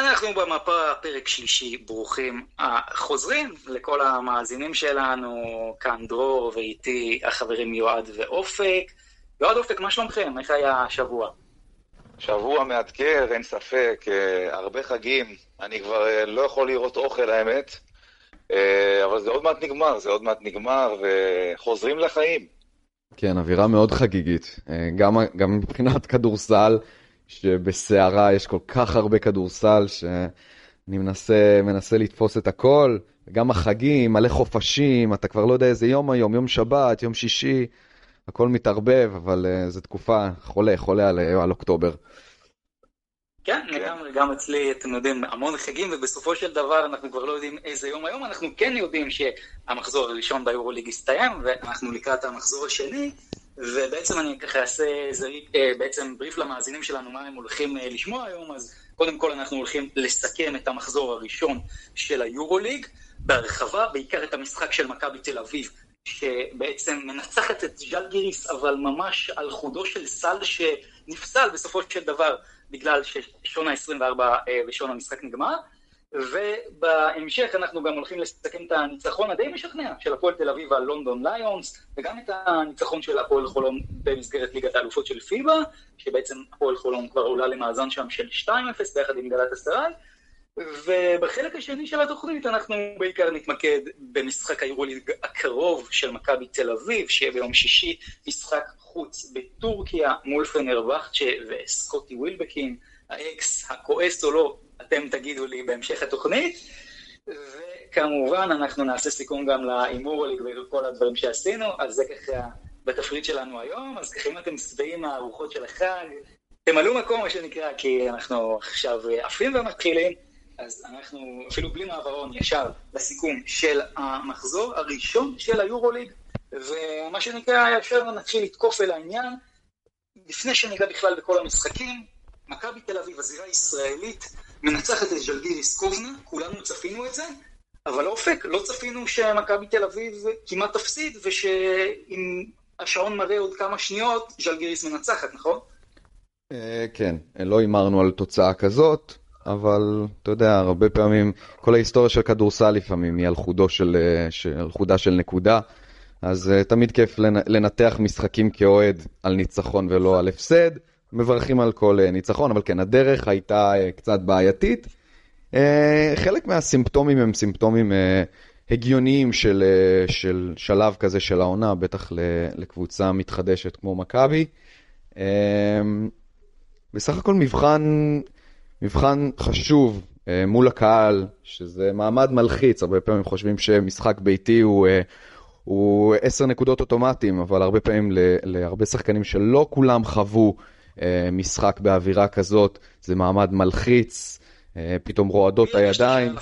אנחנו במפה, פרק שלישי, ברוכים החוזרים לכל המאזינים שלנו, כאן דרור ואיתי החברים יועד ואופק. יועד אופק, מה שלומכם? איך היה השבוע? שבוע מאתגר, אין ספק, אה, הרבה חגים, אני כבר אה, לא יכול לראות אוכל האמת, אה, אבל זה עוד מעט נגמר, זה עוד מעט נגמר, וחוזרים לחיים. כן, אווירה מאוד חגיגית, גם, גם מבחינת כדורסל, שבסערה יש כל כך הרבה כדורסל, שאני מנסה, מנסה לתפוס את הכל, גם החגים, מלא חופשים, אתה כבר לא יודע איזה יום היום, יום שבת, יום שישי. הכל מתערבב, אבל uh, זו תקופה חולה, חולה על, על אוקטובר. כן, לגמרי, גם אצלי, אתם יודעים, המון חגים, ובסופו של דבר אנחנו כבר לא יודעים איזה יום היום, אנחנו כן יודעים שהמחזור הראשון ביורוליג הסתיים, ואנחנו לקראת המחזור השני, ובעצם אני ככה אעשה אה, בעצם בריף למאזינים שלנו מה הם הולכים אה, לשמוע היום, אז קודם כל אנחנו הולכים לסכם את המחזור הראשון של היורוליג, בהרחבה, בעיקר את המשחק של מכבי תל אביב שבעצם מנצחת את ז'לגיריס, אבל ממש על חודו של סל שנפסל בסופו של דבר בגלל ששעון ה-24 אה, ושעון המשחק נגמר. ובהמשך אנחנו גם הולכים לסכם את הניצחון הדי משכנע של הפועל תל אביב על לונדון ליונס, וגם את הניצחון של הפועל חולון במסגרת ליגת האלופות של פיבה, שבעצם הפועל חולון כבר עולה למאזן שם של 2-0 ביחד עם גלת אסטרל. ובחלק השני של התוכנית אנחנו בעיקר נתמקד במשחק היורוליג הקרוב של מכבי תל אביב, שיהיה ביום שישי משחק חוץ בטורקיה מול פנרבכצ'ה וסקוטי ווילבקין, האקס הכועס או לא, אתם תגידו לי בהמשך התוכנית. וכמובן אנחנו נעשה סיכום גם להימורוליג וכל הדברים שעשינו, אז זה ככה בתפריט שלנו היום, אז ככה אם אתם שבעים מהארוחות של החג, תמלאו מקום מה שנקרא, כי אנחנו עכשיו עפים ומתחילים. אז אנחנו אפילו בלי מעברון ישר לסיכום של המחזור הראשון של היורוליג, ומה שנקרא, ישר נתחיל לתקוף אל העניין. לפני שניגע בכלל בכל המשחקים, מכבי תל אביב, הזירה הישראלית, מנצחת את ז'לגיריס קובנה, כולנו צפינו את זה, אבל אופק, לא צפינו שמכבי תל אביב כמעט תפסיד, ושאם השעון מראה עוד כמה שניות, ז'לגיריס מנצחת, נכון? אה, כן, לא הימרנו על תוצאה כזאת. אבל אתה יודע, הרבה פעמים, כל ההיסטוריה של כדורסל לפעמים היא על, של, אה, חודה של נקודה, אז uh, תמיד כיף לנתח משחקים כאוהד על ניצחון ולא על הפסד. מברכים על כל uh, ניצחון, אבל כן, הדרך הייתה uh, קצת בעייתית. Uh, חלק מהסימפטומים הם סימפטומים הגיוניים של, של שלב כזה של העונה, בטח לקבוצה מתחדשת כמו מכבי. בסך הכל מבחן מבחן חשוב אה, מול הקהל, שזה מעמד מלחיץ, הרבה פעמים חושבים שמשחק ביתי הוא, אה, הוא עשר נקודות אוטומטיים, אבל הרבה פעמים להרבה שחקנים שלא כולם חוו אה, משחק באווירה כזאת, זה מעמד מלחיץ, פתאום רועדות הידיים.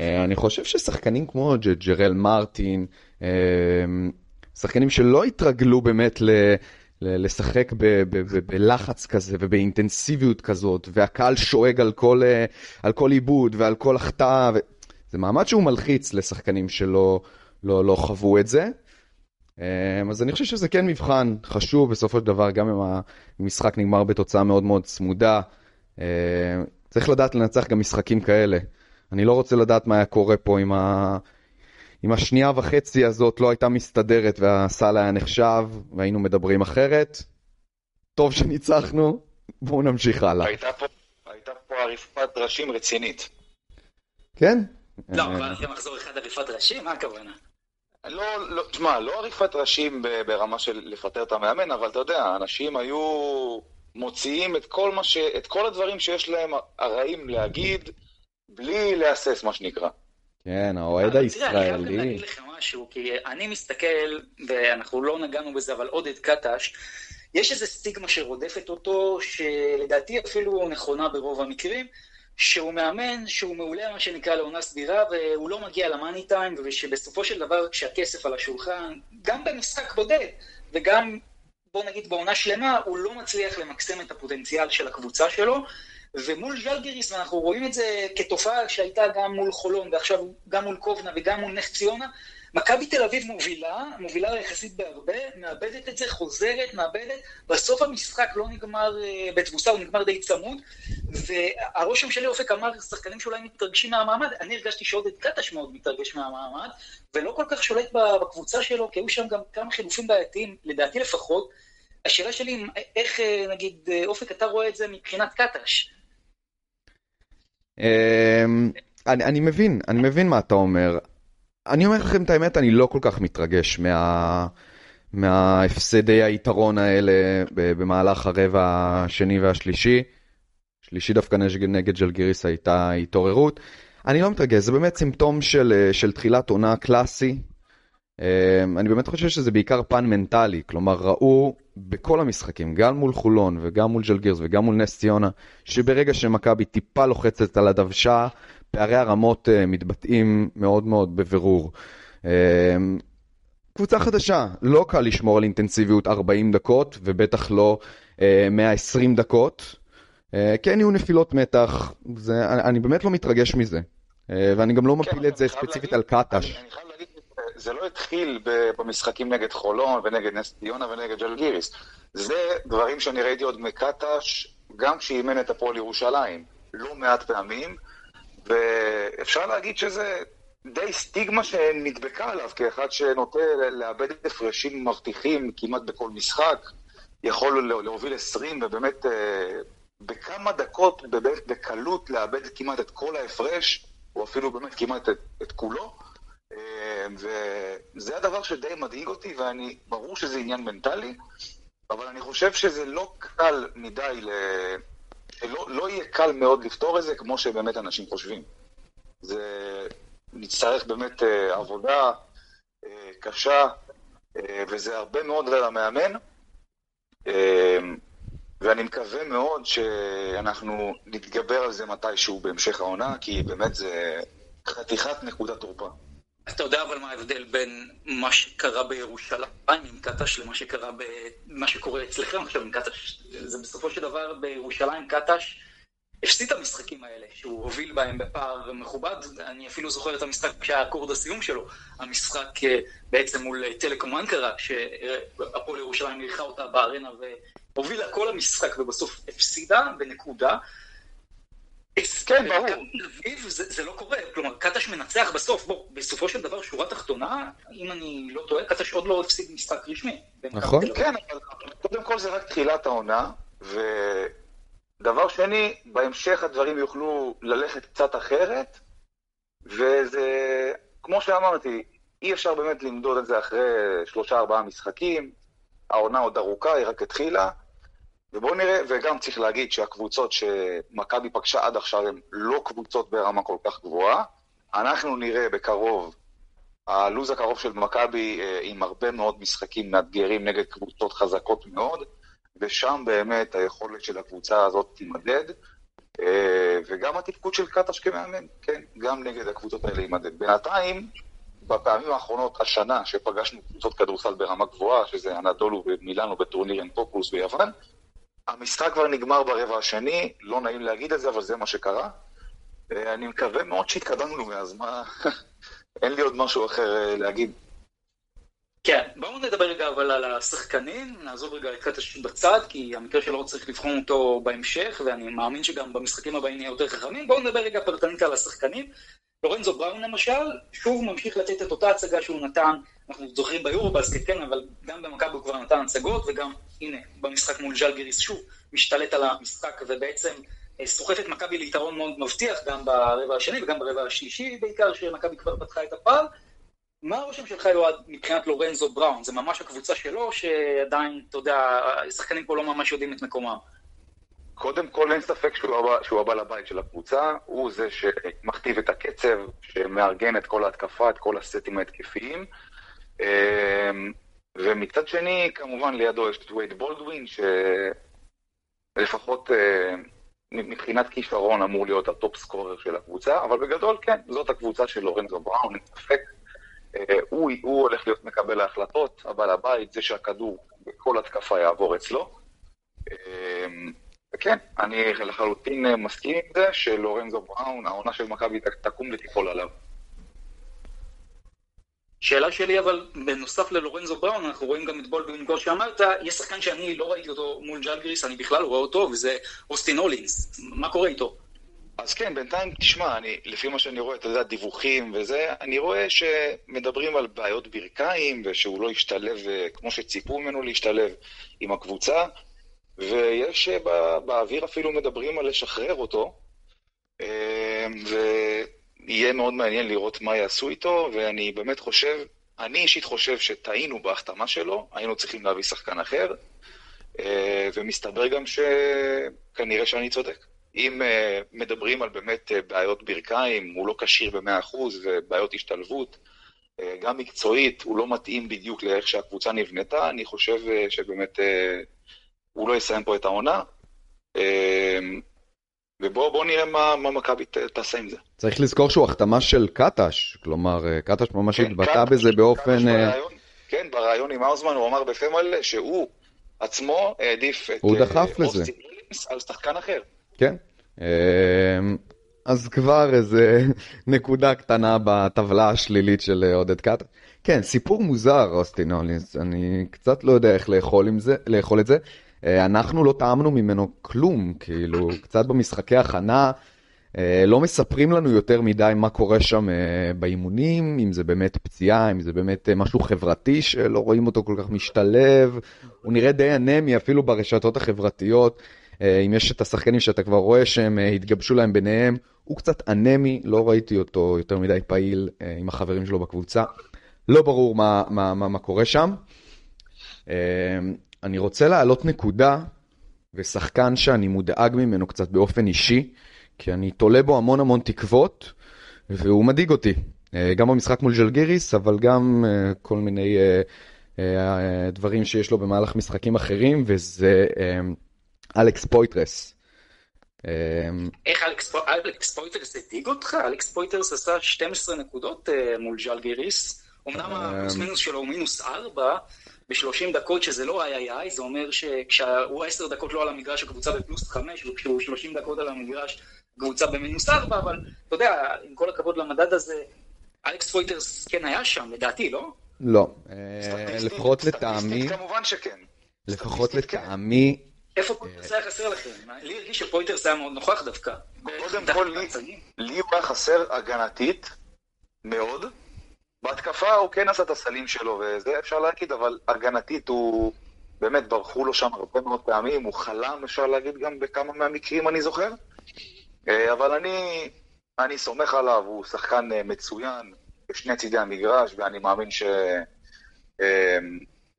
אני חושב ששחקנים כמו ג'רל מרטין, שחקנים שלא התרגלו באמת ל... לשחק בלחץ כזה ובאינטנסיביות כזאת, והקהל שואג על כל, אה, על כל עיבוד ועל כל החטאה. ו... זה מעמד שהוא מלחיץ לשחקנים שלא לא, לא חוו את זה. אה, אז אני חושב שזה כן מבחן חשוב בסופו של דבר, גם אם המשחק נגמר בתוצאה מאוד מאוד צמודה. אה, צריך לדעת לנצח גם משחקים כאלה. אני לא רוצה לדעת מה היה קורה פה עם ה... אם השנייה וחצי הזאת לא הייתה מסתדרת והסל היה נחשב והיינו מדברים אחרת, טוב שניצחנו, בואו נמשיך הלאה. הייתה פה, הייתה פה עריפת ראשים רצינית. כן? לא, אבל זה מחזור אחד עריפת ראשים? מה הכוונה? לא, לא, תשמע, לא עריפת ראשים ברמה של לפטר את המאמן, אבל אתה יודע, אנשים היו מוציאים את כל, ש... את כל הדברים שיש להם הרעים להגיד, בלי להסס, מה שנקרא. כן, האוהד הישראלי. תראה, אני חייב להגיד לך משהו, כי אני מסתכל, ואנחנו לא נגענו בזה, אבל עודד קטש, יש איזו סטיגמה שרודפת אותו, שלדעתי אפילו נכונה ברוב המקרים, שהוא מאמן, שהוא מעולה, מה שנקרא, לעונה סבירה, והוא לא מגיע למאני טיים, ושבסופו של דבר, כשהכסף על השולחן, גם במשחק בודד, וגם, בוא נגיד, בעונה שלמה, הוא לא מצליח למקסם את הפוטנציאל של הקבוצה שלו. ומול ז'לגיריס, ואנחנו רואים את זה כתופעה שהייתה גם מול חולון, ועכשיו גם מול קובנה וגם מול נס ציונה, מכבי תל אביב מובילה, מובילה יחסית בהרבה, מאבדת את זה, חוזרת, מאבדת, בסוף המשחק לא נגמר uh, בתבוסה, הוא נגמר די צמוד, והרושם שלי אופק אמר, שחקנים שאולי מתרגשים מהמעמד, אני הרגשתי שעודד קטש מאוד מתרגש מהמעמד, ולא כל כך שולט בקבוצה שלו, כי היו שם גם כמה חילופים בעייתיים, לדעתי לפחות. השאלה שלי, איך, נגיד, אופק, אתה רואה את זה מבחינת קטש? אמ, אני, אני מבין, אני מבין מה אתה אומר. אני אומר לכם את האמת, אני לא כל כך מתרגש מה... מההפסדי היתרון האלה במהלך הרבע השני והשלישי. שלישי דווקא נגד, נגד ג'לגיריס הייתה התעוררות. אני לא מתרגש, זה באמת סימפטום של, של תחילת עונה קלאסי. אמ, אני באמת חושב שזה בעיקר פן מנטלי, כלומר ראו בכל המשחקים, גם מול חולון וגם מול ג'לגירס וגם מול נס ציונה, שברגע שמכבי טיפה לוחצת על הדוושה, פערי הרמות אה, מתבטאים מאוד מאוד בבירור. אמ, קבוצה חדשה, לא קל לשמור על אינטנסיביות 40 דקות, ובטח לא 120 אה, דקות. אה, כן יהיו נפילות מתח, זה, אני, אני באמת לא מתרגש מזה. ואני גם לא כן, מפיל את זה ספציפית על קטש. אני חייב להגיד, זה לא התחיל במשחקים נגד חולון ונגד נס ציונה ונגד ג'לגיריס. זה דברים שאני ראיתי עוד מקטש, גם כשאימן את הפועל ירושלים, לא מעט פעמים. ואפשר להגיד שזה די סטיגמה שנדבקה עליו, כאחד שנוטה לאבד הפרשים מבטיחים כמעט בכל משחק, יכול להוביל 20 ובאמת אה, בכמה דקות, באמת בקלות לאבד כמעט את כל ההפרש, או אפילו באמת כמעט את, את כולו. אה, וזה הדבר שדי מדאיג אותי, ואני, ברור שזה עניין מנטלי, אבל אני חושב שזה לא קל מדי. לא, לא יהיה קל מאוד לפתור את זה כמו שבאמת אנשים חושבים. זה נצטרך באמת uh, עבודה uh, קשה, uh, וזה הרבה מאוד על המאמן, uh, ואני מקווה מאוד שאנחנו נתגבר על זה מתישהו בהמשך העונה, כי באמת זה חתיכת נקודת תורפה. אתה יודע אבל מה ההבדל בין מה שקרה בירושלים עם קטש למה שקרה במה שקורה אצלכם עכשיו עם קטש? זה בסופו של דבר בירושלים קטש הפסיד את המשחקים האלה, שהוא הוביל בהם בפער מכובד. אני אפילו זוכר את המשחק שהיה אקורד הסיום שלו, המשחק אה, בעצם מול טלקום אנקרה, שהפועל ירושלים אירחה אותה בארנה והובילה כל המשחק ובסוף הפסידה בנקודה. כן, ברור. זה, זה לא קורה, כלומר, קטש מנצח בסוף, בוא, בסופו של דבר, שורה תחתונה, אם אני לא טועה, קטש עוד לא הפסיד משחק רשמי. נכון. כן, אבל קודם כל זה רק תחילת העונה, ודבר שני, בהמשך הדברים יוכלו ללכת קצת אחרת, וזה, כמו שאמרתי, אי אפשר באמת למדוד את זה אחרי שלושה ארבעה משחקים, העונה עוד ארוכה, היא רק התחילה. ובואו נראה, וגם צריך להגיד שהקבוצות שמכבי פגשה עד עכשיו הן לא קבוצות ברמה כל כך גבוהה. אנחנו נראה בקרוב, הלו"ז הקרוב של מכבי אה, עם הרבה מאוד משחקים מאתגרים נגד קבוצות חזקות מאוד, ושם באמת היכולת של הקבוצה הזאת תימדד, אה, וגם התפקוד של קטש כמאמן, כן, גם נגד הקבוצות האלה יימדד. בינתיים, בפעמים האחרונות, השנה, שפגשנו קבוצות כדורסל ברמה גבוהה, שזה אנדולו ומילאנו בטורניר אנפוקוס ביוון, המשחק כבר נגמר ברבע השני, לא נעים להגיד את זה, אבל זה מה שקרה. אה, אני מקווה מאוד שהתקדמנו מאז, מה... אין לי עוד משהו אחר אה, להגיד. כן, בואו נדבר רגע אבל על השחקנים, נעזוב רגע את קטש בצד, כי המקרה שלו צריך לבחון אותו בהמשך, ואני מאמין שגם במשחקים הבאים נהיה יותר חכמים. בואו נדבר רגע פרטנית על השחקנים. לורנזו בראון למשל, שוב ממשיך לתת את אותה הצגה שהוא נתן, אנחנו זוכרים ביורובסקט, כן, אבל גם במכבי הוא כבר נתן הצגות, וגם, הנה, במשחק מול ז'לגיריס שוב, משתלט על המשחק, ובעצם אה, סוחף את מכבי ליתרון מאוד מבטיח, גם ברבע השני וגם ברבע השלישי בעיקר, שמכבי כבר פתחה את הפער. מה הרושם שלך, יועד, מבחינת לורנזו בראון? זה ממש הקבוצה שלו, שעדיין, אתה יודע, השחקנים פה לא ממש יודעים את מקומם? קודם כל אין ספק שהוא, הבעל הבית של הקבוצה, הוא זה שמכתיב את הקצב, שמארגן את כל ההתקפה, את כל הסטים ההתקפיים. אמ, ומצד שני, כמובן לידו יש את וייד בולדווין, שלפחות אה, מבחינת כישרון אמור להיות ה top scorer של הקבוצה, אבל בגדול כן, זאת הקבוצה של לורנזו בראון, אין ספק. אה, הוא, הוא הולך להיות מקבל ההחלטות, הבעל הבית, זה שהכדור בכל התקפה יעבור אצלו. וכן, אני לחלוטין מסכים עם זה שלורנזו בראון, העונה של מכבי תקום ותיפול עליו. שאלה שלי, אבל בנוסף ללורנזו בראון, אנחנו רואים גם את בולדווין כמו שאמרת, יש שחקן שאני לא ראיתי אותו מול ג'לגריס, אני בכלל לא רואה אותו, וזה אוסטין הולינס. מה קורה איתו? אז כן, בינתיים, תשמע, אני, לפי מה שאני רואה, אתה יודע, דיווחים וזה, אני רואה שמדברים על בעיות ברכיים, ושהוא לא השתלב אה, כמו שציפו ממנו להשתלב עם הקבוצה, ויש אה, באוויר אפילו מדברים על לשחרר אותו, אה, ויהיה מאוד מעניין לראות מה יעשו איתו, ואני באמת חושב, אני אישית חושב שטעינו בהחתמה שלו, היינו צריכים להביא שחקן אחר, ומסתבר גם שכנראה שאני צודק. אם מדברים על באמת בעיות ברכיים, הוא לא כשיר ב-100% ובעיות השתלבות, גם מקצועית, הוא לא מתאים בדיוק לאיך שהקבוצה נבנתה, אני חושב שבאמת הוא לא יסיים פה את העונה. Uh, ובואו נראה מה, מה מכבי תעשה עם זה. צריך לזכור שהוא החתמה של קטש, כלומר, קטש ממש כן, התבטא בזה באופן... ברעיון, כן, בריאיון עם האוזמן הוא אמר בפה מלא שהוא עצמו העדיף את... הוא דחף לזה. על שחקן אחר. כן. אמ, אז כבר איזה נקודה קטנה בטבלה השלילית של עודד קאט. כן, סיפור מוזר, אוסטין הולינס, אני קצת לא יודע איך לאכול, זה, לאכול את זה. אה, אנחנו לא טעמנו ממנו כלום, כאילו, קצת במשחקי הכנה, אה, לא מספרים לנו יותר מדי מה קורה שם אה, באימונים, אם זה באמת פציעה, אם זה באמת משהו חברתי שלא רואים אותו כל כך משתלב, הוא נראה די אנמי אפילו ברשתות החברתיות. אם יש את השחקנים שאתה כבר רואה שהם התגבשו להם ביניהם, הוא קצת אנמי, לא ראיתי אותו יותר מדי פעיל עם החברים שלו בקבוצה. לא ברור מה, מה, מה, מה קורה שם. אני רוצה להעלות נקודה, ושחקן שאני מודאג ממנו קצת באופן אישי, כי אני תולה בו המון המון תקוות, והוא מדאיג אותי. גם במשחק מול ז'לגיריס, אבל גם כל מיני דברים שיש לו במהלך משחקים אחרים, וזה אלכס פויטרס. איך אלכס פויטרס הדאיג אותך? אלכס פויטרס עשה 12 נקודות אה, מול ז'לגיריס. אמנם אמ, הפלוס מינוס שלו הוא מינוס 4 ב-30 דקות, שזה לא איי איי איי, זה אומר שכשהוא 10 דקות לא על המגרש, הקבוצה בפלוס 5, וכשהוא 30 דקות על המגרש, קבוצה במינוס 4, אבל אתה יודע, עם כל הכבוד למדד הזה, אלכס פויטרס כן היה שם, לדעתי, לא? לא, אה, לפחות לטעמי, כמובן שכן. לפחות כן. לטעמי, איפה פויטרס היה חסר לכם? לי הרגיש שפויטרס היה מאוד נוכח דווקא. קודם כל, לי הוא היה חסר הגנתית, מאוד. בהתקפה הוא כן עשה את הסלים שלו, וזה אפשר להגיד, אבל הגנתית הוא... באמת, ברחו לו שם הרבה מאוד פעמים, הוא חלם, אפשר להגיד, גם בכמה מהמקרים, אני זוכר. אה, אבל אני, אני סומך עליו, הוא שחקן אה, מצוין בשני צידי המגרש, ואני מאמין ש... אה,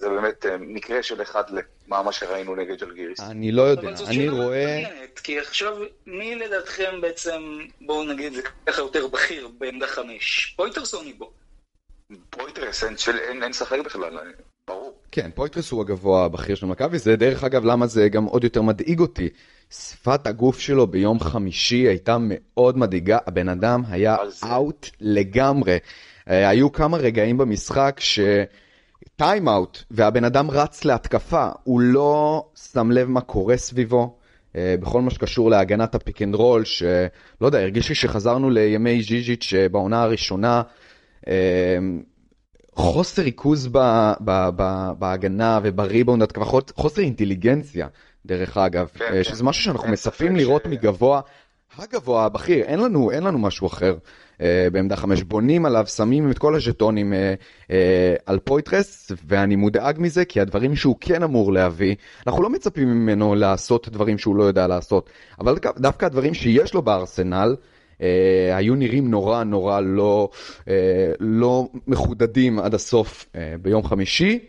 באמת מקרה של אחד למה מה שראינו נגד ג'לגיריס. אני לא יודע, אני רואה... כי עכשיו, מי לדעתכם בעצם, בואו נגיד את זה ככה יותר בכיר בעמדה חמש? פויטרס או ניבו? פויטרס, אין, של, אין, אין ספק בכלל, אה, ברור. כן, פויטרס הוא הגבוה הבכיר של מכבי, זה דרך אגב למה זה גם עוד יותר מדאיג אותי. שפת הגוף שלו ביום חמישי הייתה מאוד מדאיגה, הבן אדם היה out לגמרי. אה, היו כמה רגעים במשחק ש... time-out, והבן אדם רץ להתקפה, הוא לא שם לב מה קורה סביבו. אה, בכל מה שקשור להגנת ה pick and roll, שלא יודע, הרגיש לי שחזרנו לימי ז'יז'יץ' בעונה הראשונה. אה, חוסר ריכוז ב, ב, ב, בהגנה ובריבאונד התקפה, חוסר אינטליגנציה, דרך אגב, כן, אה, שזה משהו שאנחנו כן, מצפים לראות ש... מגבוה, הגבוה הבכיר, אין לנו, אין לנו משהו אחר. אה, בעמדה חמש, בונים עליו, שמים את כל הז'טונים אה, אה, על פויטרס, ואני מודאג מזה, כי הדברים שהוא כן אמור להביא, אנחנו לא מצפים ממנו לעשות דברים שהוא לא יודע לעשות, אבל דווקא הדברים שיש לו בארסנל, אה, היו נראים נורא נורא לא, אה, לא מחודדים עד הסוף אה, ביום חמישי.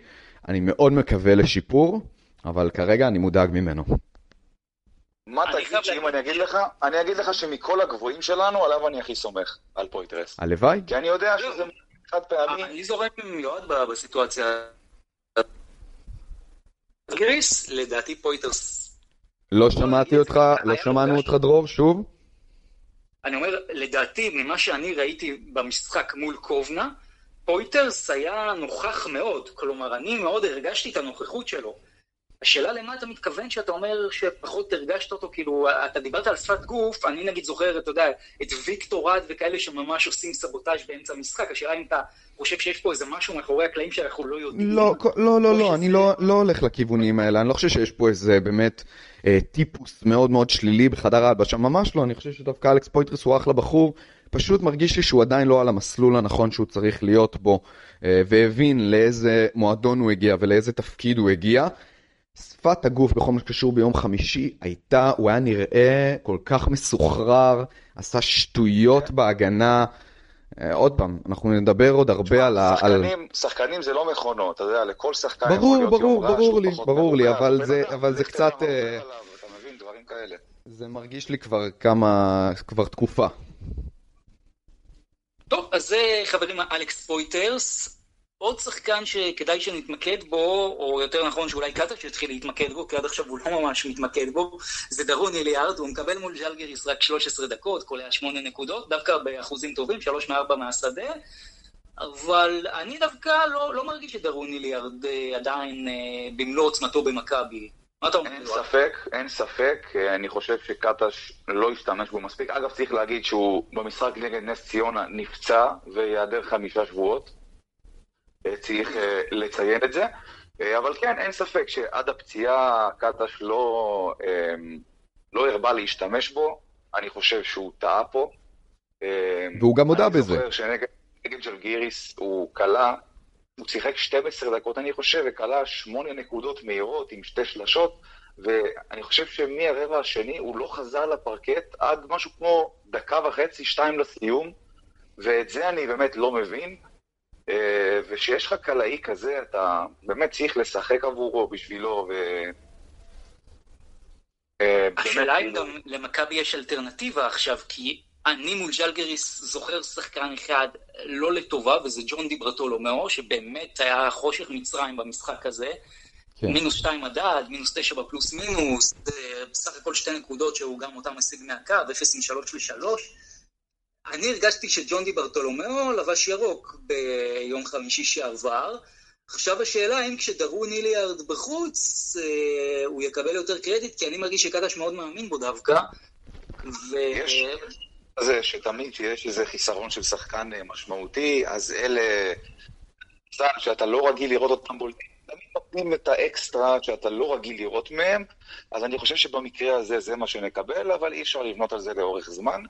אני מאוד מקווה לשיפור, אבל כרגע אני מודאג ממנו. מה תגיד שאם אני אגיד לך, אני אגיד לך שמכל הגבוהים שלנו, עליו אני הכי סומך, על פויטרס. הלוואי. כי אני יודע שזה חד פעמי. אני זורם עם יועד בסיטואציה. גריס, לדעתי פויטרס... לא שמעתי אותך, לא שמענו אותך דרור, שוב. אני אומר, לדעתי, ממה שאני ראיתי במשחק מול קובנה, פויטרס היה נוכח מאוד. כלומר, אני מאוד הרגשתי את הנוכחות שלו. השאלה למה אתה מתכוון שאתה אומר שפחות הרגשת אותו, כאילו, אתה דיברת על שפת גוף, אני נגיד זוכר, אתה יודע, את ויקטור רד וכאלה שממש עושים סבוטאז' באמצע המשחק, השאלה אם אתה חושב שיש פה איזה משהו מאחורי הקלעים שאנחנו לא יודעים. לא, לא, לא, לא, אני לא, לא הולך לכיוונים האלה, אני לא חושב שיש פה איזה באמת אה, טיפוס מאוד מאוד שלילי בחדר ההלבשה, ממש לא, אני חושב שדווקא אלכס פויטרס הוא אחלה בחור, פשוט מרגיש לי שהוא עדיין לא על המסלול הנכון שהוא צריך להיות בו, אה, והבין לאיזה מועדון הוא הגיע ולאיזה תפקיד הוא הגיע. שפת הגוף בכל מה שקשור ביום חמישי הייתה, הוא היה נראה כל כך מסוחרר, עשה שטויות בהגנה. אה, עוד פעם, אנחנו נדבר עוד הרבה על ה... שחקנים, שחקנים זה לא מכונות, אתה יודע, לכל שחקן ברור, יכול להיות ברור, ברור לי, ברור לי, אבל זה, אבל זה קצת... אה, אתה מבין, דברים כאלה. זה מרגיש לי כבר כמה, כבר תקופה. טוב, אז זה חברים אלכס פויטרס. עוד שחקן שכדאי שנתמקד בו, או יותר נכון שאולי קטש יתחיל להתמקד בו, כי עד עכשיו הוא לא ממש מתמקד בו, זה דרון איליארד, הוא מקבל מול ז'לגריס רק 13 דקות, כולל 8 נקודות, דווקא באחוזים טובים, 3 מ-4 מהשדה, אבל אני דווקא לא, לא מרגיש שדרון איליארד אה, עדיין אה, במלוא עוצמתו במכבי. מה אתה אומר? אין ספק, אין ספק, אני חושב שקטש לא השתמש בו מספיק. אגב, צריך להגיד שהוא במשחק נגד נס ציונה נפצע וייעדר חמישה שבועות. צריך אה, לציין את זה. אה, אבל כן, אין ספק שעד הפציעה קטש לא, אמ, לא הרבה להשתמש בו, אני חושב שהוא טעה פה. אמ, והוא גם הודה בזה. אני זוכר שנגד ג'לגיריס הוא כלה, הוא שיחק 12 דקות אני חושב, וכלה 8 נקודות מהירות עם שתי שלשות, ואני חושב שמהרבע השני הוא לא חזר לפרקט עד משהו כמו דקה וחצי, שתיים לסיום, ואת זה אני באמת לא מבין. אה, וכשיש לך קלעי כזה, אתה באמת צריך לשחק עבורו, בשבילו, ו... אה, השאלה אם כאילו- גם למכבי יש אלטרנטיבה עכשיו, כי אני מול ז'לגריס זוכר שחקן אחד לא לטובה, וזה ג'ון דיברטולומיאו, שבאמת היה חושך מצרים במשחק הזה. כן. מינוס שתיים מדד, מינוס תשע בפלוס מינוס, בסך הכל שתי נקודות שהוא גם אותם משיג מהקו, אפס עם שלוש לשלוש. אני הרגשתי שג'ון די ברטולומיאו לבש ירוק ביום חמישי שעבר. עכשיו השאלה האם כשדרון איליארד בחוץ, אה, הוא יקבל יותר קרדיט, כי אני מרגיש שקדש מאוד מאמין בו דווקא. ו... יש זה שתמיד כשיש איזה חיסרון של שחקן אה, משמעותי, אז אלה, שאתה לא רגיל לראות אותם בולטים, תמיד נותנים את האקסטרה שאתה לא רגיל לראות מהם, אז אני חושב שבמקרה הזה זה מה שנקבל, אבל אי אפשר לבנות על זה לאורך זמן.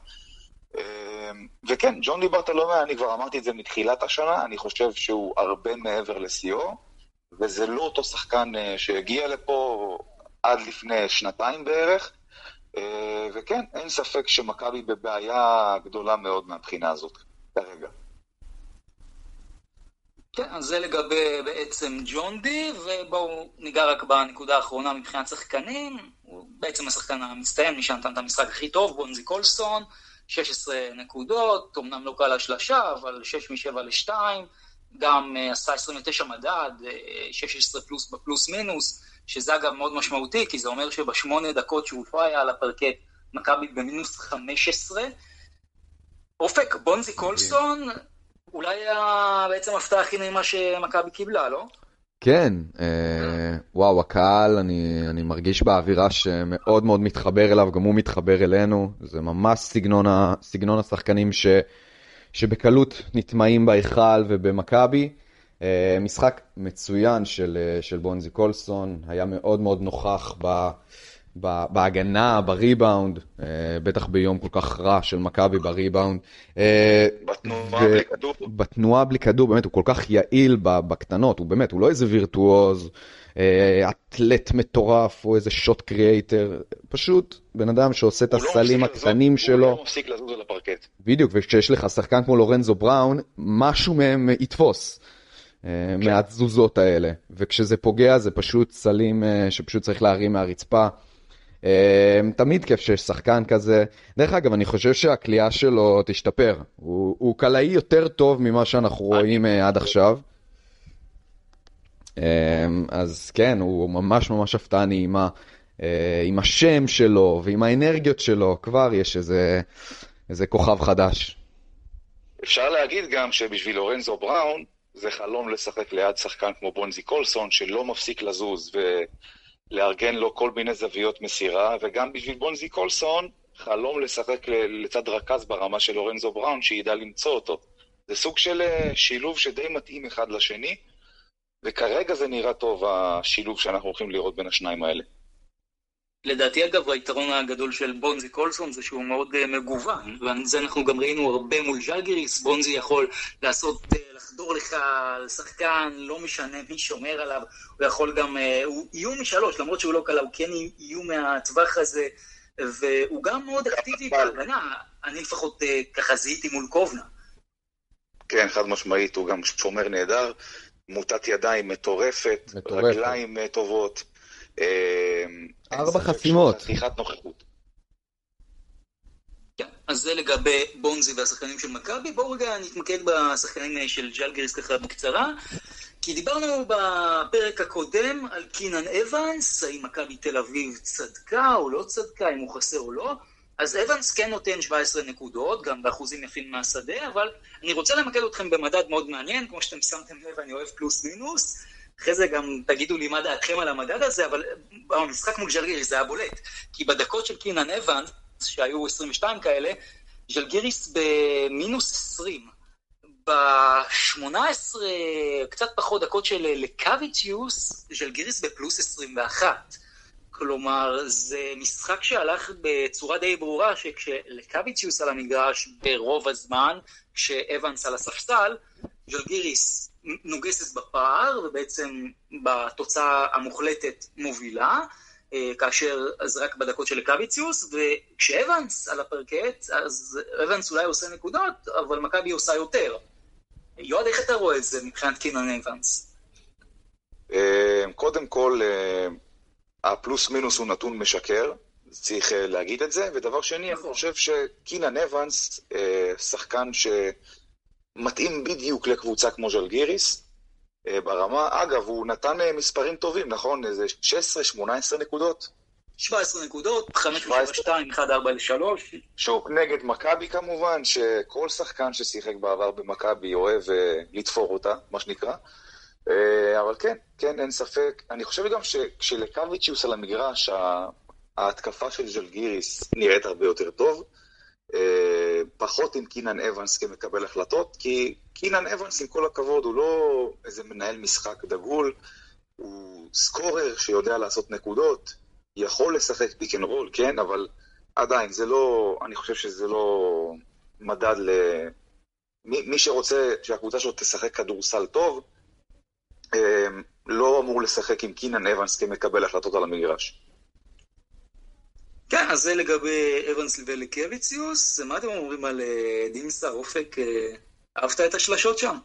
אמ, וכן, ג'ון ליברטלומה, אני כבר אמרתי את זה מתחילת השנה, אני חושב שהוא הרבה מעבר לשיאו, וזה לא אותו שחקן אה, שהגיע לפה עד לפני שנתיים בערך, אה, וכן, אין ספק שמכבי בבעיה גדולה מאוד מהבחינה הזאת, כרגע. כן, אז זה לגבי בעצם ג'ון די, ובואו ניגע רק בנקודה האחרונה מבחינת שחקנים. הוא בעצם השחקן המצטיין, מי שנתן את המשחק הכי טוב, בונזי קולסון. 16 נקודות, אמנם לא קל השלשה, אבל 6 מ-7 ל-2, גם uh, עשה 29 מדד, uh, 16 פלוס בפלוס מינוס, שזה אגב מאוד משמעותי, כי זה אומר שבשמונה דקות שהוא לא היה על הפרקט, מכבי במינוס 15. אופק, בונזי קולסון, אולי בעצם הפתעה הכי נעימה שמכבי קיבלה, לא? כן, אה, וואו, הקהל, אני, אני מרגיש באווירה שמאוד מאוד מתחבר אליו, גם הוא מתחבר אלינו, זה ממש סגנון, ה, סגנון השחקנים ש, שבקלות נטמעים בהיכל ובמכבי. אה, משחק מצוין אה, של בונזי קולסון, היה מאוד מאוד נוכח ב... בהגנה, בריבאונד, אה, בטח ביום כל כך רע של מכבי בריבאונד. אה, בתנועה בלי כדור. בתנועה בלי כדור, באמת, הוא כל כך יעיל בקטנות, הוא באמת, הוא לא איזה וירטואוז, אה, אתלט מטורף או איזה שוט קריאייטר, פשוט בן אדם שעושה את לא הסלים הקטנים שלו. הוא לא מפסיק לזוז על הפרקט. בדיוק, וכשיש לך שחקן כמו לורנזו בראון, משהו מהם יתפוס. כן. מהתזוזות האלה, וכשזה פוגע זה פשוט סלים שפשוט צריך להרים מהרצפה. אמ, תמיד כיף שיש שחקן כזה. דרך אגב, אני חושב שהכלייה שלו תשתפר. הוא קלעי יותר טוב ממה שאנחנו רואים אה, עד עכשיו. אמ, אז כן, הוא ממש ממש הפתעה נעימה. אה, עם השם שלו ועם האנרגיות שלו, כבר יש איזה, איזה כוכב חדש. אפשר להגיד גם שבשביל לורנזו בראון, זה חלום לשחק ליד שחקן כמו בונזי קולסון, שלא מפסיק לזוז, ו... לארגן לו כל מיני זוויות מסירה, וגם בשביל בונזי קולסון, חלום לשחק לצד רכז ברמה של לורנזו בראון, שידע למצוא אותו. זה סוג של אה, שילוב שדי מתאים אחד לשני, וכרגע זה נראה טוב, השילוב שאנחנו הולכים לראות בין השניים האלה. לדעתי אגב היתרון הגדול של בונזי קולסון זה שהוא מאוד uh, מגוון, וזה אנחנו גם ראינו הרבה מול ז'לגיריס, בונזי יכול לעשות, uh, לחדור לך על שחקן, לא משנה מי שומר עליו, הוא יכול גם, uh, הוא איום משלוש, למרות שהוא לא קלה, הוא כן איום מהטווח הזה, והוא גם מאוד אקטיבי בהגנה, אני לפחות uh, ככה זיהיתי מול קובנה. כן, חד משמעית, הוא גם שומר נהדר, מוטת ידיים מטורפת, מטורפת. רגליים טובות. ארבע חסימות. חתיכת נוכחות. כן, אז זה לגבי בונזי והשחקנים של מכבי. בואו רגע נתמקד בשחקנים של ג'לגריס ככה בקצרה. כי דיברנו בפרק הקודם על קינן אבנס, האם מכבי תל אביב צדקה או לא צדקה, אם הוא חסר או לא. אז אבנס כן נותן 17 נקודות, גם באחוזים יפים מהשדה, אבל אני רוצה למקד אתכם במדד מאוד מעניין, כמו שאתם שמתם לב, אני אוהב פלוס מינוס. אחרי זה גם תגידו לי מה דעתכם על המדד הזה, אבל במשחק מול ז'לגיריס זה היה בולט. כי בדקות של קינן אבנס, שהיו 22 כאלה, ז'לגיריס במינוס 20. ב-18, קצת פחות דקות של לקוויציוס, ז'לגיריס בפלוס 21. כלומר, זה משחק שהלך בצורה די ברורה, שכשלקוויציוס על המגרש ברוב הזמן, כשאבנס על הספסל, ז'לגיריס נוגסת בפער, ובעצם בתוצאה המוחלטת מובילה, אה, כאשר זה רק בדקות של קוויציוס, וכשאבנס על הפרקט, אז אבנס אולי עושה נקודות, אבל מכבי עושה יותר. יועד, איך אתה רואה את זה מבחינת קינן אבנס? אה, קודם כל, אה, הפלוס מינוס הוא נתון משקר, צריך להגיד את זה, ודבר שני, אני נכון. חושב שקינן אבנס, שחקן ש... מתאים בדיוק לקבוצה כמו ז'לגיריס אה, ברמה. אגב, הוא נתן אה, מספרים טובים, נכון? איזה 16-18 נקודות? 17 נקודות, 5 ל-2, 1 4 ל-3. שוב, נגד מכבי כמובן, שכל שחקן ששיחק בעבר במכבי אוהב uh, לתפור אותה, מה שנקרא. אבל כן, כן, אין ספק. אני חושב גם שכשלקוויצ'יוס על המגרש, ההתקפה של ז'לגיריס נראית הרבה יותר טוב. פחות עם קינן אבנס כמקבל החלטות, כי קינן אבנס, עם כל הכבוד, הוא לא איזה מנהל משחק דגול, הוא scorer שיודע לעשות נקודות, יכול לשחק pick and roll, כן, אבל עדיין, זה לא, אני חושב שזה לא מדד ל... מי, מי שרוצה שהקבוצה שלו תשחק כדורסל טוב, אה, לא אמור לשחק עם קינן אבנס כמקבל החלטות על המגרש. כן, אז זה לגבי אבנס ולקוויציוס. מה אתם אומרים על אה, דימסה, אופק? אה, אהבת את השלשות שם?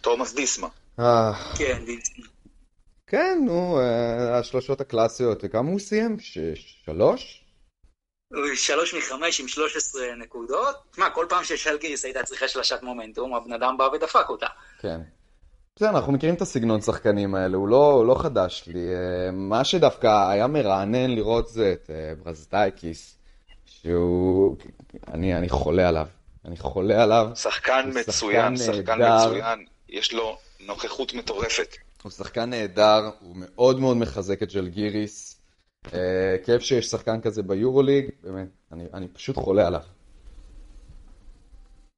תומאס דיסמה. אה. כן, דיסמה. כן, נו, השלשות הקלאסיות. וכמה הוא סיים? שלוש? שלוש מחמש עם 13 נקודות. מה, כל פעם ששלגיריס הייתה צריכה שלשת מומנטום, הבן אדם בא ודפק אותה. כן. בסדר, אנחנו מכירים את הסגנון שחקנים האלה, הוא לא, לא חדש לי. אה, מה שדווקא היה מרענן לראות זה את אה, ברזדייקיס, שהוא... אני, אני חולה עליו. אני חולה עליו. שחקן מצוין, שחקן, שחקן מצוין. יש לו נוכחות מטורפת. הוא שחקן נהדר, הוא מאוד מאוד מחזק את ג'לגיריס. אה, כיף שיש שחקן כזה ביורוליג, באמת, אני, אני פשוט חולה עליו.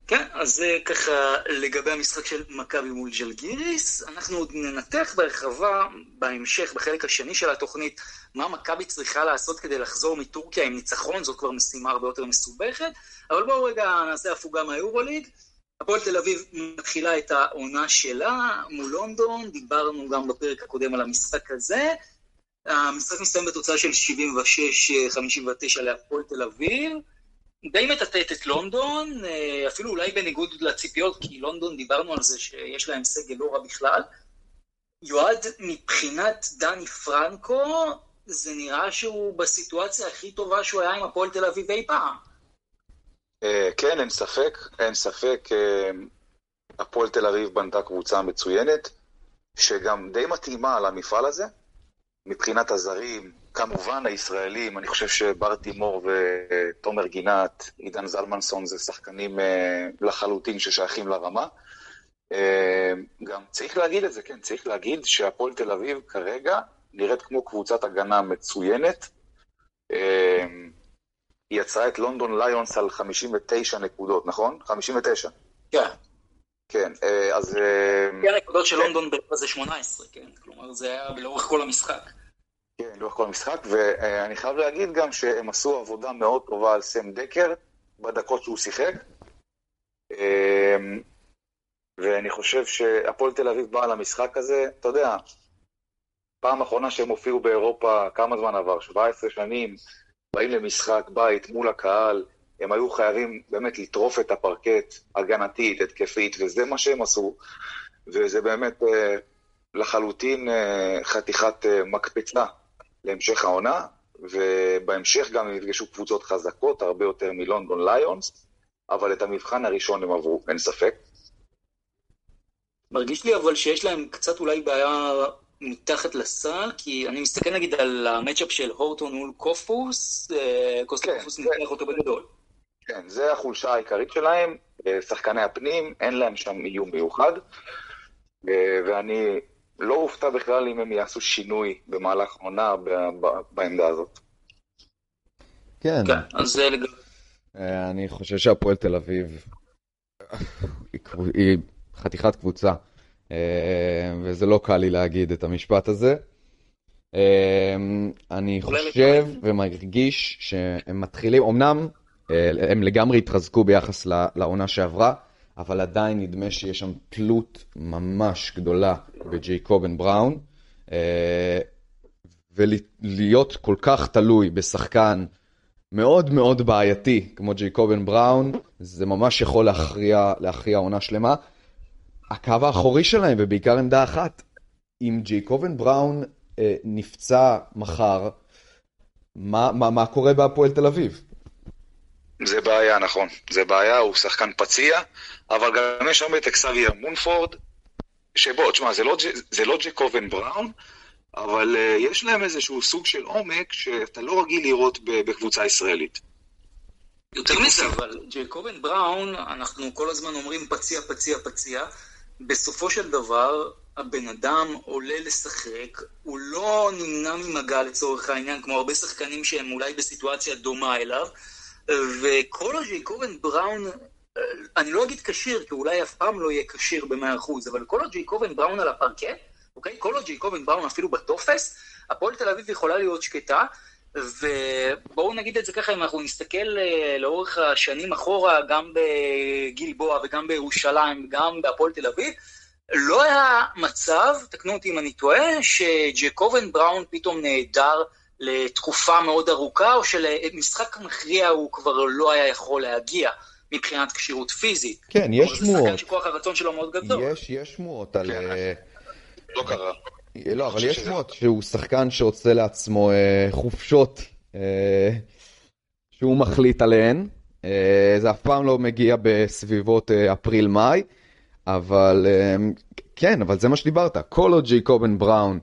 כן, אז זה ככה לגבי המשחק של מכבי מול ג'לגיריס. אנחנו עוד ננתח ברחבה בהמשך, בחלק השני של התוכנית, מה מכבי צריכה לעשות כדי לחזור מטורקיה עם ניצחון, זאת כבר משימה הרבה יותר מסובכת. אבל בואו רגע נעשה הפוגה מהיורוליג. הפועל תל אביב מתחילה את העונה שלה מול לונדון, דיברנו גם בפרק הקודם על המשחק הזה. המשחק מסתיים בתוצאה של 76-59 להפועל תל אביב. די מטאטאת את לונדון, אה, אפילו אולי בניגוד לציפיות, כי לונדון דיברנו על זה שיש להם סגל לא רע בכלל. יועד, מבחינת דני פרנקו, זה נראה שהוא בסיטואציה הכי טובה שהוא היה עם הפועל תל אביב אי פעם. אה, כן, אין ספק, אין ספק. אה, הפועל תל אביב בנתה קבוצה מצוינת, שגם די מתאימה למפעל הזה, מבחינת הזרים, כמובן הישראלים, אני חושב שבר תימור ותומר גינת, עידן זלמנסון זה שחקנים אה, לחלוטין ששייכים לרמה. אה, גם צריך להגיד את זה, כן, צריך להגיד שהפועל תל אביב כרגע נראית כמו קבוצת הגנה מצוינת. אמ, היא יצרה את לונדון ליונס על 59 נקודות, נכון? 59. כן. כן, אה, אז... אה, כן, הנקודות של לונדון זה 18, כן? כלומר, זה היה לאורך כל המשחק. כן, לאורך כל המשחק, ואני חייב להגיד גם שהם עשו עבודה מאוד טובה על סם דקר בדקות שהוא שיחק. אמ, ואני חושב שהפועל תל אביב באה למשחק הזה, אתה יודע, פעם אחרונה שהם הופיעו באירופה, כמה זמן עבר? 17 שנים, באים למשחק בית מול הקהל, הם היו חייבים באמת לטרוף את הפרקט הגנתית, התקפית, וזה מה שהם עשו, וזה באמת אה, לחלוטין אה, חתיכת אה, מקפצה להמשך העונה, ובהמשך גם הם יפגשו קבוצות חזקות, הרבה יותר מלונדון ליונס, אבל את המבחן הראשון הם עברו, אין ספק. מרגיש לי אבל שיש להם קצת אולי בעיה מתחת לסל, כי אני מסתכל נגיד על המצ'אפ של הורטון מול קופוס, אה, קופוס כן, ניתח אותו בגדול. כן, זה החולשה העיקרית שלהם, אה, שחקני הפנים, אין להם שם איום מיוחד, אה, ואני לא אופתע בכלל אם הם יעשו שינוי במהלך עונה בעמדה הזאת. כן. כן, אז זה לגבי... אני חושב שהפועל תל אביב היא חתיכת קבוצה. אה, וזה לא קל לי להגיד את המשפט הזה. אה, אני חושב ומרגיש שהם מתחילים, אמנם אה, הם לגמרי התחזקו ביחס לעונה שעברה, אבל עדיין נדמה שיש שם תלות ממש גדולה בג'ייקובן בראון, ולהיות כל כך תלוי בשחקן מאוד מאוד בעייתי כמו ג'ייקובן בראון, זה ממש יכול להכריע, להכריע עונה שלמה. הקו האחורי שלהם, ובעיקר עמדה אחת. אם ג'ייקובן בראון אה, נפצע מחר, מה, מה, מה קורה בהפועל תל אביב? זה בעיה, נכון. זה בעיה, הוא שחקן פציע, אבל גם יש שם את אקסביה מונפורד, שבו, תשמע, זה לא, זה לא ג'ייקובן בראון, אבל uh, יש להם איזשהו סוג של עומק שאתה לא רגיל לראות בקבוצה ישראלית. יותר מזה, אבל ג'ייקובן בראון, אנחנו כל הזמן אומרים פציע, פציע, פציע. בסופו של דבר, הבן אדם עולה לשחק, הוא לא נמנע ממגע לצורך העניין, כמו הרבה שחקנים שהם אולי בסיטואציה דומה אליו, וכל עוד ג'ייקובן בראון, אני לא אגיד כשיר, כי אולי אף פעם לא יהיה כשיר ב-100%, אבל כל עוד ג'ייקובן בראון על הפרקט, אוקיי? כל עוד ג'ייקובן בראון אפילו בטופס, הפועל תל אביב יכולה להיות שקטה, ובואו נגיד את זה ככה, אם אנחנו נסתכל אה, לאורך השנים אחורה, גם בגלבוע וגם בירושלים, גם בהפועל תל אביב, לא היה מצב, תקנו אותי אם אני טועה, שג'קובן בראון פתאום נעדר לתקופה מאוד ארוכה, או שלמשחק מכריע הוא כבר לא היה יכול להגיע. מבחינת כשירות פיזית. כן, יש שמועות. זה שחקן שכוח הרצון שלו מאוד גדול. יש, יש שמועות על... כן. אה, לא קרה. לא, אבל יש שמות שהוא שחקן שעושה לעצמו אה, חופשות אה, שהוא מחליט עליהן. אה, זה אף פעם לא מגיע בסביבות אה, אפריל-מאי, אבל אה, כן, אבל זה מה שדיברת. כל עוד ג'ייקובן בראון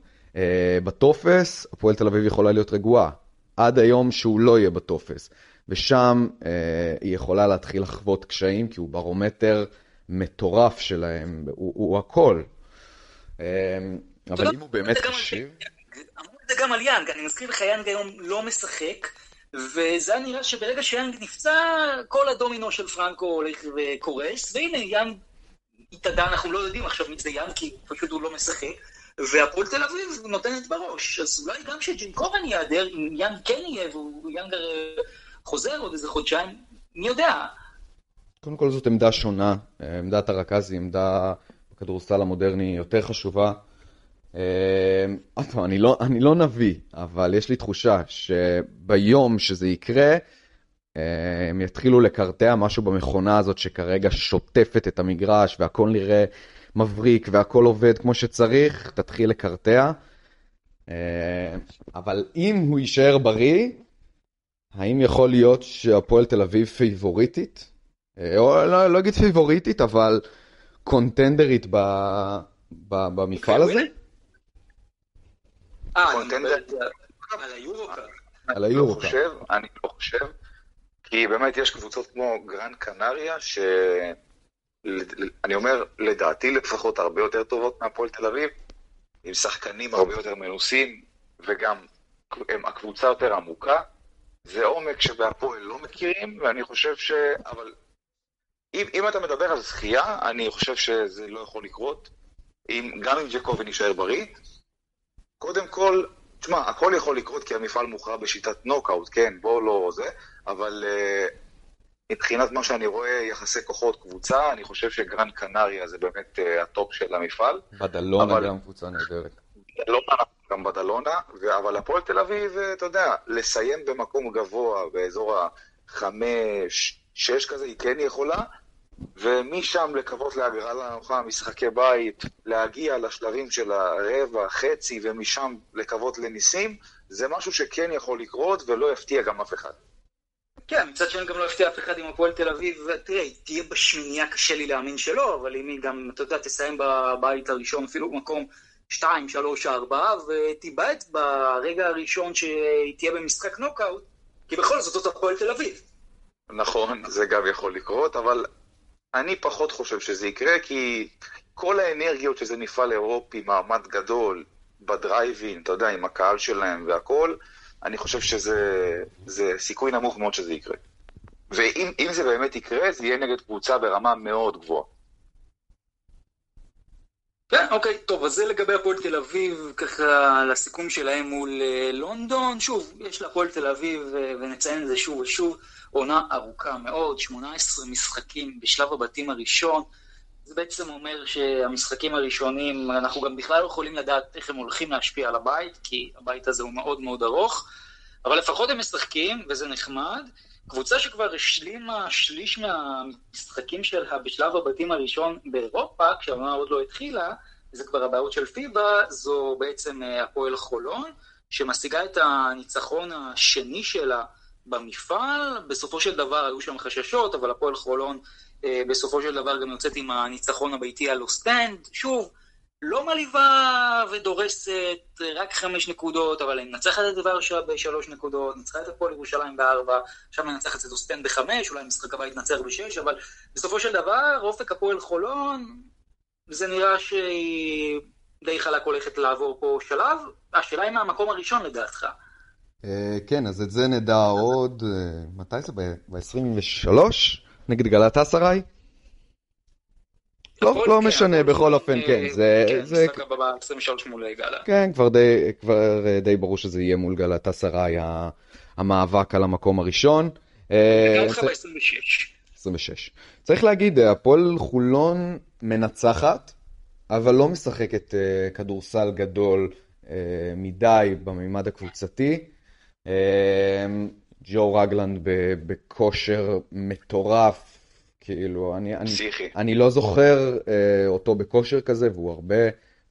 בטופס, הפועל תל אביב יכולה להיות רגועה. עד היום שהוא לא יהיה בטופס. ושם אה, היא יכולה להתחיל לחוות קשיים, כי הוא ברומטר מטורף שלהם, הוא, הוא הכל. אה, אבל אם הוא באמת חשיב... אמרו את זה גם על יאנג, אני מזכיר לך, יאנג היום לא משחק, וזה היה נראה שברגע שיאנג נפצע, כל הדומינו של פרנקו הולך וקורס, והנה יאנג התאדה, אנחנו לא יודעים עכשיו מי זה יאנג, כי פשוט הוא לא משחק, והפועל תל אביב נותנת בראש, אז אולי גם שג'קובן ייעדר, אם יאנג כן יהיה, והוא יאנג חוזר עוד איזה חודשיים, מי יודע. קודם כל זאת עמדה שונה, עמדת הרכז היא עמדה בכדורסל המודרני יותר חשובה. עוד פעם, אני לא, אני לא נביא, אבל יש לי תחושה שביום שזה יקרה, הם יתחילו לקרטע משהו במכונה הזאת שכרגע שוטפת את המגרש והכל נראה מבריק והכל עובד כמו שצריך, תתחיל לקרטע. אבל אם הוא יישאר בריא, האם יכול להיות שהפועל תל אביב פייבוריטית? או לא, לא אגיד פייבוריטית, אבל קונטנדרית ב, ב, במפעל הזה? אה, על היורוקאפ. על היורוקאפ. אני לא חושב, כי באמת יש קבוצות כמו גרנד קנריה, ש... אני אומר, לדעתי לפחות הרבה יותר טובות מהפועל תל אביב, עם שחקנים הרבה יותר מנוסים, וגם הם הקבוצה יותר עמוקה. זה עומק שבהפועל לא מכירים, ואני חושב ש... אבל אם, אם אתה מדבר על זכייה, אני חושב שזה לא יכול לקרות. אם, גם אם ג'קובן יישאר בריא. קודם כל, תשמע, הכל יכול לקרות כי המפעל מוכרע בשיטת נוקאוט, כן, בוא לא זה, אבל אה, מבחינת מה שאני רואה, יחסי כוחות קבוצה, אני חושב שגרנד קנריה זה באמת אה, ה top של המפעל. בדלונה אבל... גם קבוצה נהדרת. בדלונה, גם בדלונה, ו... אבל הפועל תל אביב, אתה יודע, לסיים במקום גבוה, באזור החמש, שש כזה, היא כן יכולה, ומשם לקוות להגרלה נוחה, משחקי בית, להגיע לשלבים של הרבע, חצי, ומשם לקוות לניסים, זה משהו שכן יכול לקרות ולא יפתיע גם אף אחד. כן, מצד שני גם לא יפתיע אף אחד עם הפועל תל אביב, תראה, תהיה בשמינייה, קשה לי להאמין שלא, אבל אם היא גם, אתה יודע, תסיים בבית הראשון, אפילו במקום 2, 3, 4, ותיבעט ברגע הראשון שהיא תהיה במשחק נוקאוט, כי בכל זאת זאת הפועל תל אביב. נכון, זה גם יכול לקרות, אבל אני פחות חושב שזה יקרה, כי כל האנרגיות שזה מפעל אירופי, מעמד גדול, בדרייבין, אתה יודע, עם הקהל שלהם והכול, אני חושב שזה סיכוי נמוך מאוד שזה יקרה. ואם זה באמת יקרה, זה יהיה נגד קבוצה ברמה מאוד גבוהה. כן, אוקיי, טוב, אז זה לגבי הפועל תל אביב, ככה לסיכום שלהם מול אה, לונדון. שוב, יש להפועל תל אביב, אה, ונציין את זה שוב ושוב, עונה ארוכה מאוד, 18 משחקים בשלב הבתים הראשון. זה בעצם אומר שהמשחקים הראשונים, אנחנו גם בכלל לא יכולים לדעת איך הם הולכים להשפיע על הבית, כי הבית הזה הוא מאוד מאוד ארוך, אבל לפחות הם משחקים, וזה נחמד. קבוצה שכבר השלימה שליש מהמשחקים שלה בשלב הבתים הראשון באירופה, כשהעונה עוד לא התחילה, זה כבר הבעיות של פיבה, זו בעצם אה, הפועל חולון, שמשיגה את הניצחון השני שלה במפעל. בסופו של דבר היו שם חששות, אבל הפועל חולון בסופו של דבר גם יוצאת עם הניצחון הביתי על אוסטנד. שוב, לא מלהיבה ודורסת רק חמש נקודות, אבל היא מנצחת את ורשה בשלוש נקודות, ניצחה את הפועל ירושלים בארבע, עכשיו מנצחת את אוסטנד בחמש, אולי משחק הבית ינצח בשש, אבל בסופו של דבר, אופק הפועל חולון, זה נראה שהיא די חלק הולכת לעבור פה שלב. השאלה היא מהמקום הראשון לדעתך. אה, כן, אז את זה נדע עוד, אה, מתי זה? ב-23? נגד גלת אסריי? לא, לא כן, משנה, בכל אופן, כן. זה... כן, משחק הבא 23 מול גלה. כן, כבר די ברור שזה יהיה מול גלת אסריי, המאבק על המקום הראשון. וגם לך ב-26. 26. צריך להגיד, הפועל חולון מנצחת, אבל לא משחקת כדורסל גדול מדי בממד הקבוצתי. ג'ו רגלנד בכושר מטורף, כאילו, אני, אני, אני לא זוכר אה, אותו בכושר כזה, והוא הרבה,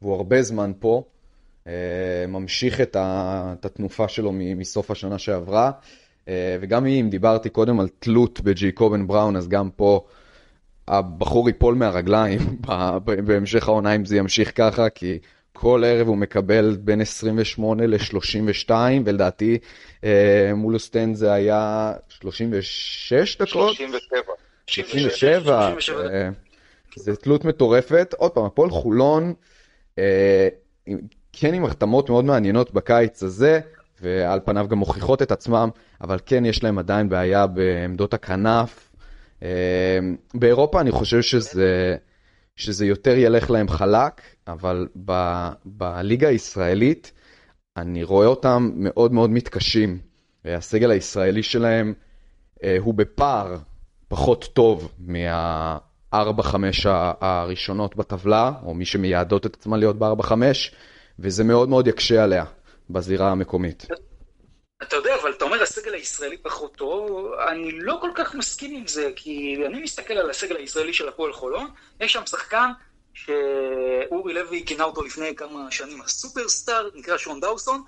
והוא הרבה זמן פה. אה, ממשיך את, ה, את התנופה שלו מסוף השנה שעברה. אה, וגם אם דיברתי קודם על תלות בג'ייקובן בראון, אז גם פה הבחור ייפול מהרגליים בהמשך העונה אם זה ימשיך ככה, כי כל ערב הוא מקבל בין 28 ל-32, ולדעתי אה, מול אוסטן זה היה 36 דקות? 37. 37. אה, זה תלות מטורפת. עוד פעם, הפועל חולון, אה, כן עם החתמות מאוד מעניינות בקיץ הזה, ועל פניו גם מוכיחות את עצמם, אבל כן יש להם עדיין בעיה בעמדות הכנף. באירופה אני חושב שזה... שזה יותר ילך להם חלק, אבל ב, בליגה הישראלית אני רואה אותם מאוד מאוד מתקשים. הסגל הישראלי שלהם אה, הוא בפער פחות טוב מה-4-5 הראשונות בטבלה, או מי שמייעדות את עצמה להיות ב-4-5, וזה מאוד מאוד יקשה עליה בזירה המקומית. אתה יודע, אבל אומר הסגל הישראלי פחות טוב, אני לא כל כך מסכים עם זה, כי אני מסתכל על הסגל הישראלי של הפועל חולון, יש שם שחקן שאורי לוי כינה אותו לפני כמה שנים הסופרסטאר, נקרא שון דאוסון,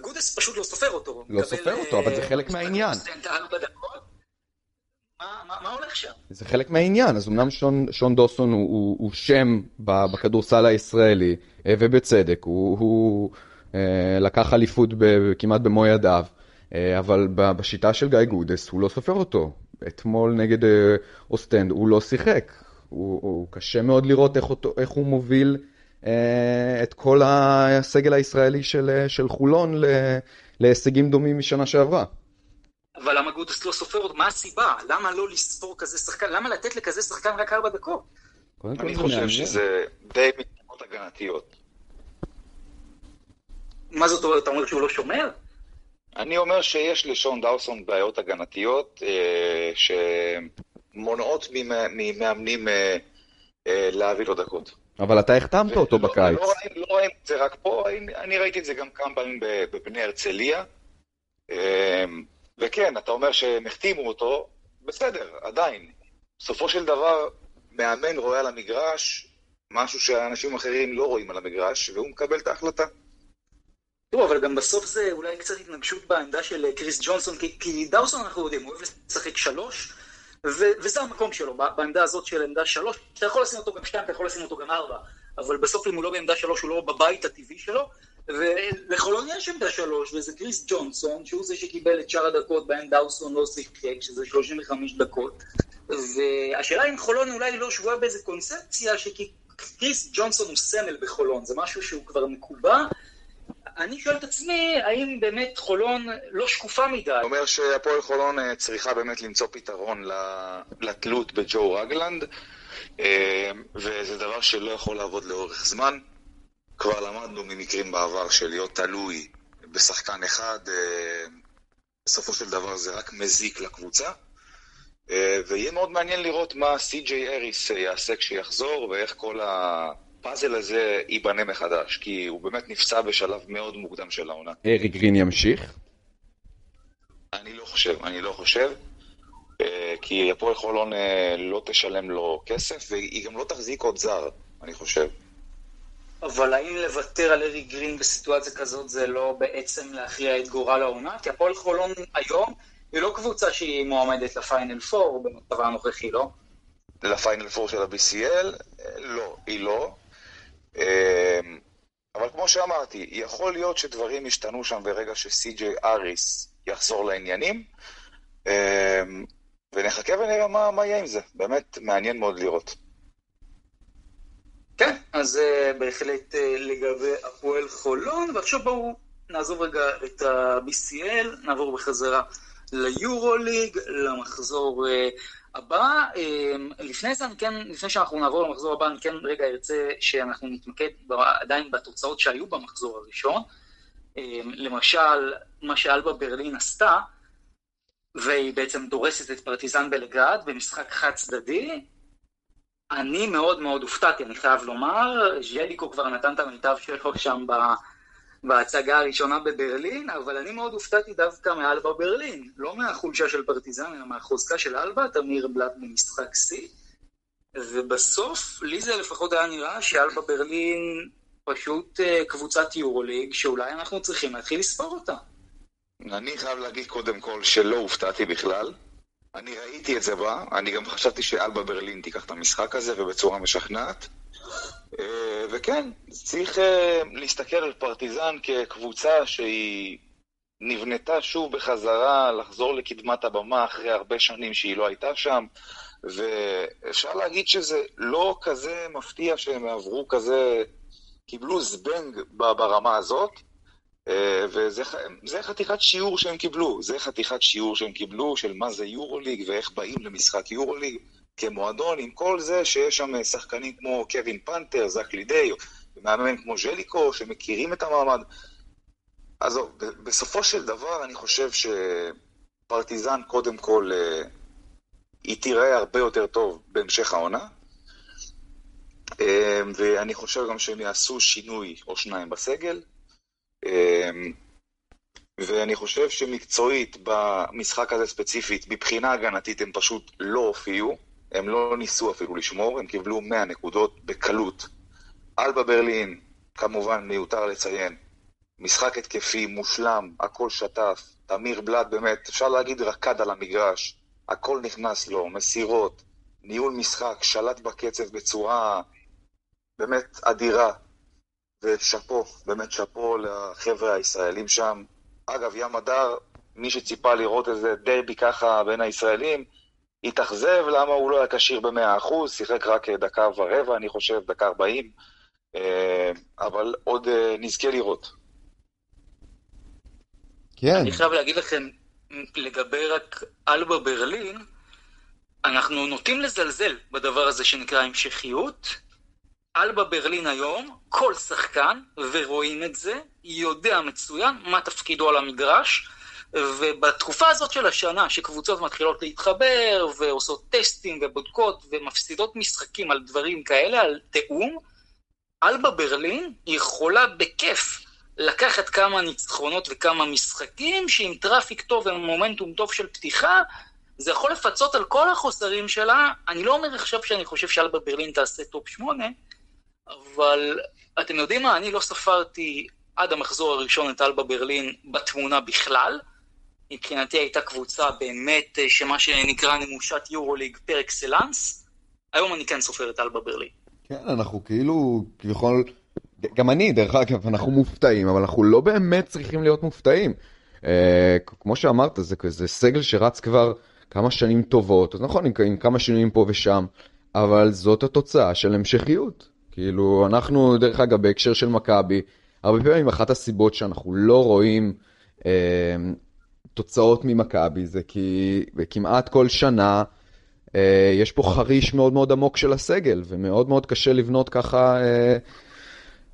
גודס פשוט לא סופר אותו. לא סופר אותו, אבל זה אה, חלק מהעניין. מה הולך שם? זה חלק מהעניין, אז אמנם שון, שון דוסון הוא, הוא, הוא שם בכדורסל הישראלי, אה, ובצדק, הוא, הוא אה, לקח אליפות כמעט במו ידיו, אבל בשיטה של גיא גודס הוא לא סופר אותו. אתמול נגד אוסטנד הוא לא שיחק, הוא, הוא קשה מאוד לראות איך, אותו, איך הוא מוביל את כל הסגל הישראלי של, של חולון להישגים דומים משנה שעברה. אבל למה גודס לא סופר אותו? מה הסיבה? למה לא לספור כזה שחקן? למה לתת לכזה שחקן רק ארבע דקות? אני חושב שזה די מתנגות הגנתיות. מה זאת אומרת? אתה אומר שהוא לא שומר? אני אומר שיש לשון דאוסון בעיות הגנתיות אה, שמונעות ממאמנים אה, אה, להביא לו דקות. אבל אתה החתמת אותו לא, בקיץ. לא, לא ראינו את זה רק פה, אני ראיתי את זה גם כמה פעמים בבני הרצליה. אה, וכן, אתה אומר שהם החתימו אותו, בסדר, עדיין. בסופו של דבר, מאמן רואה על המגרש משהו שאנשים אחרים לא רואים על המגרש, והוא מקבל את ההחלטה. תראו, אבל גם בסוף זה אולי קצת התנגשות בעמדה של אה, קריס ג'ונסון, כי, כי דאוסון אנחנו יודעים, הוא אוהב לשחק שלוש, ו- וזה המקום שלו, בעמדה הזאת של עמדה שלוש. אתה יכול לשים אותו גם שתיים, אתה יכול לשים אותו גם ארבע, אבל בסוף אם הוא לא בעמדה שלוש, הוא לא בבית הטבעי שלו, ולחולון יש עמדה שלוש, וזה קריס ג'ונסון, שהוא זה שקיבל את שאר הדקות בהן דאוסון לא שיחק, שזה 35 דקות. והשאלה אם חולון אולי לא שבויה באיזה קונספציה, שקריס ג'ונסון הוא סמל בחולון, זה משהו שהוא כבר מקובע. אני שואל את עצמי, האם באמת חולון לא שקופה מדי? אני אומר שהפועל חולון אה, צריכה באמת למצוא פתרון לתלות בג'ו רגלנד, אה, וזה דבר שלא יכול לעבוד לאורך זמן. כבר למדנו ממקרים בעבר של להיות תלוי בשחקן אחד, אה, בסופו של דבר זה רק מזיק לקבוצה. ויהיה מאוד מעניין לראות מה סי.ג'יי אריס יעשה כשיחזור, ואיך כל הפאזל הזה ייבנה מחדש, כי הוא באמת נפצע בשלב מאוד מוקדם של העונה. אריק גרין ימשיך? אני לא חושב, אני לא חושב. אה, כי הפועל חולון לא תשלם לו כסף, והיא גם לא תחזיק עוד זר, אני חושב. אבל האם לוותר על ארי גרין בסיטואציה כזאת זה לא בעצם להכריע את גורל העונה? כי הפועל חולון היום היא לא קבוצה שהיא מועמדת לפיינל פור במצבה הנוכחי, לא? לפיינל פור של ה-BCL? לא, היא לא. אמ, אבל כמו שאמרתי, יכול להיות שדברים ישתנו שם ברגע שסי.ג'יי אריס יחזור לעניינים, אמ, ונחכה ונראה מה, מה יהיה עם זה. באמת מעניין מאוד לראות. כן, אז uh, בהחלט uh, לגבי הפועל חולון, ועכשיו בואו נעזוב רגע את ה-BCL, נעבור בחזרה ליורוליג, למחזור uh, הבא. Uh, לפני זה, כן, לפני שאנחנו נעבור למחזור הבא, אני כן רגע ארצה שאנחנו נתמקד עדיין בתוצאות שהיו במחזור הראשון. Uh, למשל, מה שאלבה ברלין עשתה, והיא בעצם דורסת את פרטיזן בלגרד במשחק חד צדדי, אני מאוד מאוד הופתעתי, אני חייב לומר, ז'ליקו כבר נתן את המיטב שלו שם בהצגה הראשונה בברלין, אבל אני מאוד הופתעתי דווקא מאלבה ברלין, לא מהחולשה של פרטיזן, אלא מהחוזקה של אלבה, תמיר בלאט במשחק שיא, ובסוף, לי זה לפחות היה נראה שאלבה ברלין פשוט אה, קבוצת יורוליג, שאולי אנחנו צריכים להתחיל לספור אותה. אני חייב להגיד קודם כל שלא הופתעתי בכלל. אני ראיתי את זה בה, אני גם חשבתי שאלבה ברלין תיקח את המשחק הזה ובצורה משכנעת. אה, וכן, צריך אה, להסתכל על פרטיזן כקבוצה שהיא נבנתה שוב בחזרה, לחזור לקדמת הבמה אחרי הרבה שנים שהיא לא הייתה שם, ואפשר להגיד שזה לא כזה מפתיע שהם עברו כזה, קיבלו זבנג ברמה הזאת. אה, וזה חתיכת שיעור שהם קיבלו, זה חתיכת שיעור שהם קיבלו של מה זה יורוליג ואיך באים למשחק יורוליג כמועדון, עם כל זה שיש שם שחקנים כמו קווין פנתר, זק לידי, ומאמן כמו ז'ליקו, שמכירים את המעמד. אז בסופו של דבר אני חושב שפרטיזן קודם כל אה, היא תיראה הרבה יותר טוב בהמשך העונה. אה, ואני חושב גם שהם יעשו שינוי או שניים בסגל. ואני חושב שמקצועית במשחק הזה ספציפית, מבחינה הגנתית הם פשוט לא הופיעו, הם לא ניסו אפילו לשמור, הם קיבלו 100 נקודות בקלות. אלבה ברלין, כמובן מיותר לציין, משחק התקפי מושלם, הכל שטף, תמיר בלאט באמת, אפשר להגיד רקד על המגרש, הכל נכנס לו, מסירות, ניהול משחק, שלט בקצב בצורה באמת אדירה. ושאפו, באמת שאפו לחבר'ה הישראלים שם. אגב, ים הדר, מי שציפה לראות איזה דרבי ככה בין הישראלים, התאכזב למה הוא לא היה כשיר ב-100%, שיחק רק דקה ורבע, אני חושב, דקה 40. אבל עוד נזכה לראות. כן. אני חייב להגיד לכם, לגבי רק אלבה ברלין, אנחנו נוטים לזלזל בדבר הזה שנקרא המשכיות. אלבה ברלין היום, כל שחקן, ורואים את זה, יודע מצוין מה תפקידו על המגרש, ובתקופה הזאת של השנה, שקבוצות מתחילות להתחבר, ועושות טסטים ובודקות, ומפסידות משחקים על דברים כאלה, על תיאום, אלבה ברלין יכולה בכיף לקחת כמה ניצחונות וכמה משחקים, שעם traffic טוב ומומנטום טוב של פתיחה, זה יכול לפצות על כל החוסרים שלה. אני לא אומר עכשיו שאני חושב שאלבה ברלין תעשה top 8, אבל אתם יודעים מה, אני לא ספרתי עד המחזור הראשון את אלבה ברלין בתמונה בכלל. מבחינתי הייתה קבוצה באמת, אה, שמה שנקרא נמושת יורוליג par excellence. היום אני כן סופר את אלבה ברלין. כן, אנחנו כאילו, כביכול, גם אני, דרך אגב, אנחנו מופתעים, אבל אנחנו לא באמת צריכים להיות מופתעים. אה, כמו שאמרת, זה כזה סגל שרץ כבר כמה שנים טובות, אז נכון, עם, עם כמה שינויים פה ושם, אבל זאת התוצאה של המשכיות. כאילו, אנחנו, דרך אגב, בהקשר של מכבי, הרבה פעמים אחת הסיבות שאנחנו לא רואים אה, תוצאות ממכבי זה כי כמעט כל שנה אה, יש פה חריש מאוד מאוד עמוק של הסגל, ומאוד מאוד קשה לבנות ככה, אה,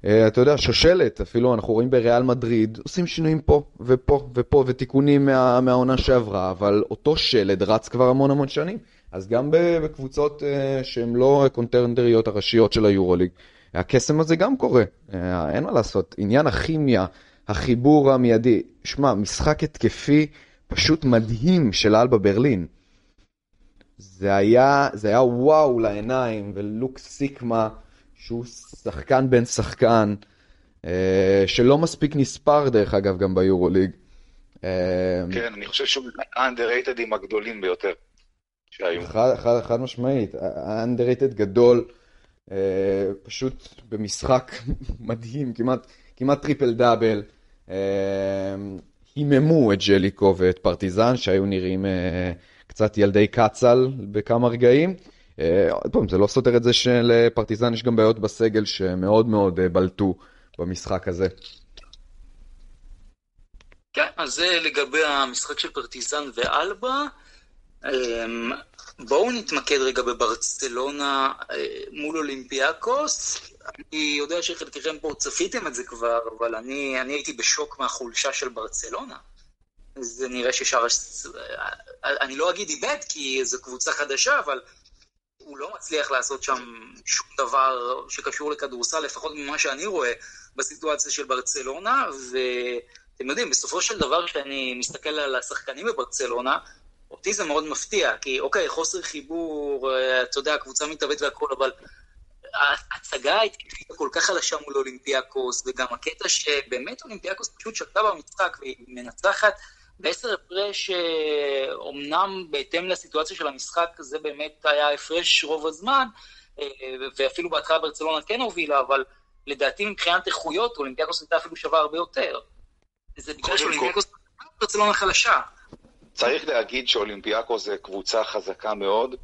אה, אתה יודע, שושלת. אפילו אנחנו רואים בריאל מדריד, עושים שינויים פה ופה ופה ותיקונים מה, מהעונה שעברה, אבל אותו שלד רץ כבר המון המון שנים. אז גם בקבוצות uh, שהן לא קונטרנדריות הראשיות של היורוליג, הקסם הזה גם קורה, uh, אין מה לעשות. עניין הכימיה, החיבור המיידי, שמע, משחק התקפי פשוט מדהים של אלבה ברלין. זה היה, זה היה וואו לעיניים, ולוק סיקמה, שהוא שחקן בן שחקן, uh, שלא מספיק נספר דרך אגב גם ביורוליג. כן, אני חושב שהוא האנדררייטדים הגדולים ביותר. שהיו. חד, חד, חד משמעית, underrated גדול, אה, פשוט במשחק מדהים, כמעט, כמעט triple double. אה, היממו את ז'ליקו ואת פרטיזן, שהיו נראים אה, קצת ילדי קט סל בכמה רגעים. אה, עוד פעם, זה לא סותר את זה שלפרטיזן יש גם בעיות בסגל שמאוד מאוד אה, בלטו במשחק הזה. כן, אז זה לגבי המשחק של פרטיזן ואלבה. בואו נתמקד רגע בברצלונה אה, מול אולימפיאקוס. אני יודע שחלקכם פה צפיתם את זה כבר, אבל אני, אני הייתי בשוק מהחולשה של ברצלונה. זה נראה ששאר... אני לא אגיד איבד, כי זו קבוצה חדשה, אבל הוא לא מצליח לעשות שם שום דבר שקשור לכדורסל, לפחות ממה שאני רואה בסיטואציה של ברצלונה, ואתם יודעים, בסופו של דבר, כשאני מסתכל על השחקנים בברצלונה, אותי זה מאוד מפתיע, כי אוקיי, חוסר חיבור, אה, אתה יודע, קבוצה מתאבדת והכל, אבל ההצגה ההתקפית כל כך חלשה מול אולימפיאקוס, וגם הקטע שבאמת אולימפיאקוס פשוט שקטה במשחק והיא מנצחת בעשר הפרש, אומנם בהתאם לסיטואציה של המשחק, זה באמת היה הפרש רוב הזמן, אה, ואפילו בהתחלה ברצלונה כן הובילה, אבל לדעתי מבחינת איכויות, אולימפיאקוס הייתה אפילו שווה הרבה יותר. זה בגלל שאולימפיאקוס ברצלונה חלשה. צריך להגיד שאולימפיאקו זה קבוצה חזקה מאוד,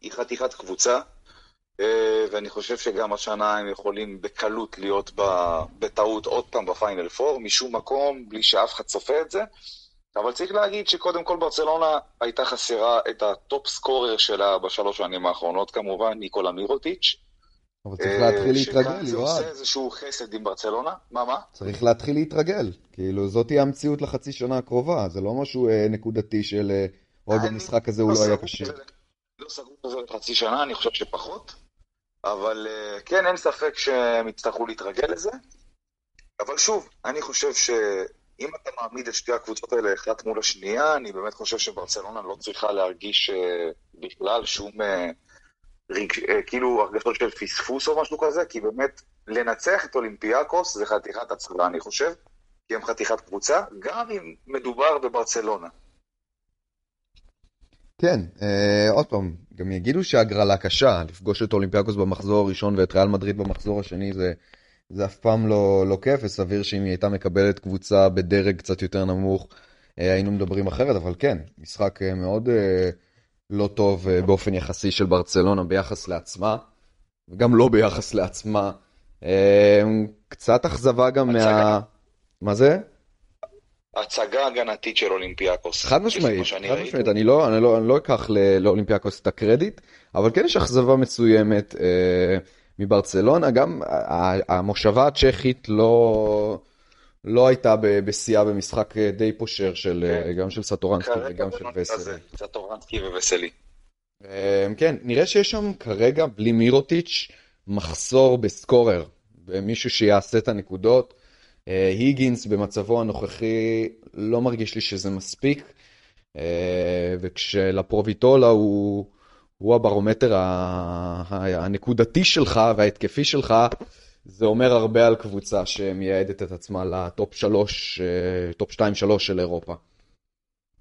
היא חתיכת קבוצה, אה, ואני חושב שגם השנה הם יכולים בקלות להיות בטעות עוד פעם ב Final Four, משום מקום, בלי שאף אחד צופה את זה. אבל צריך להגיד שקודם כל ברצלונה הייתה חסרה את ה top scorer שלה בשלוש שנים האחרונות, כמובן, ניקולה מירוטיץ'. אבל צריך להתחיל להתרגל, יואב. שכאן זה עושה איזשהו חסד עם ברצלונה. מה, מה? צריך להתחיל להתרגל. כאילו, זאת תהיה המציאות לחצי שנה הקרובה, זה לא משהו אה, נקודתי של אה, עוד במשחק הזה הוא לא, לא היה קשה. לא סגרו את זה לחצי שנה, אני חושב שפחות. אבל אה, כן, אין ספק שהם יצטרכו להתרגל לזה. אבל שוב, אני חושב שאם אתה מעמיד את שתי הקבוצות האלה אחת מול השנייה, אני באמת חושב שברצלונה לא צריכה להרגיש אה, בכלל שום... אה, רגש, כאילו הרגשות של פספוס או משהו כזה, כי באמת לנצח את אולימפיאקוס זה חתיכת הצלה, אני חושב, כי הם חתיכת קבוצה, גם אם מדובר בברצלונה. כן, אה, עוד פעם, גם יגידו שהגרלה קשה, לפגוש את אולימפיאקוס במחזור הראשון ואת ריאל מדריד במחזור השני זה, זה אף פעם לא, לא כיף, וסביר שאם היא הייתה מקבלת קבוצה בדרג קצת יותר נמוך, אה, היינו מדברים אחרת, אבל כן, משחק אה, מאוד... אה, לא טוב אה, באופן יחסי של ברצלונה ביחס לעצמה, וגם לא ביחס לעצמה. קצת אכזבה גם מה... מה זה? הצגה הגנתית של אולימפיאקוס. חד משמעית, חד משמעית, אני לא, אני לא, אני לא אקח לאולימפיאקוס את הקרדיט, אבל כן יש אכזבה מסוימת אה, מברצלונה, גם המושבה הצ'כית לא, לא הייתה בשיאה במשחק די פושר של, כן. גם של סטורנסקי וגם של וסלי. סטורנסקי ווסלי. אה, כן, נראה שיש שם כרגע, בלי מירוטיץ', מחסור ב scorer, במישהו שיעשה את הנקודות. אה, היגינס במצבו הנוכחי לא מרגיש לי שזה מספיק, אה, וכשלאפרוביטולה הוא, הוא הברומטר הנקודתי שלך וההתקפי שלך, זה אומר הרבה על קבוצה שמייעדת את עצמה ל top 3, אה, top 2-3 של אירופה.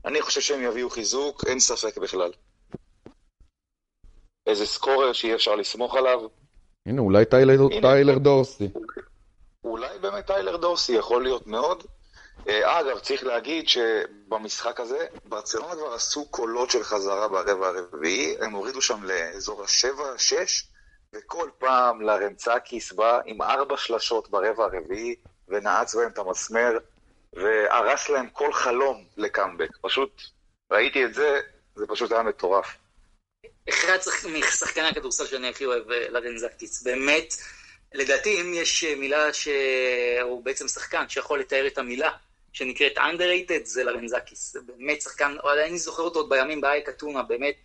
אני חושב שהם יביאו חיזוק, אין ספק בכלל. איזה סקורר שאי אפשר לסמוך עליו. הנה, אולי טיילר, הנה. טיילר דורסי. אולי באמת טיילר דורסי יכול להיות מאוד. אה, אגב, צריך להגיד שבמשחק הזה, ברצלונה כבר עשו קולות של חזרה ברבע הרביעי, הם הורידו שם לאזור ה-7-6, וכל פעם לרנצקיס בא עם ארבע שלשות ברבע הרביעי, ונעץ בהם את המסמר, והרס להם כל חלום לקאמבק. פשוט, ראיתי את זה, זה פשוט היה מטורף. אחד משחקני הכדורסל שאני הכי אוהב אה, לרנזקיס, באמת. לדעתי, אם יש מילה שהוא בעצם שחקן שיכול לתאר את המילה, שנקראת underrated, זה לרנזקיס. זה באמת שחקן, אני זוכר אותו עוד בימים באייק אתונה, באמת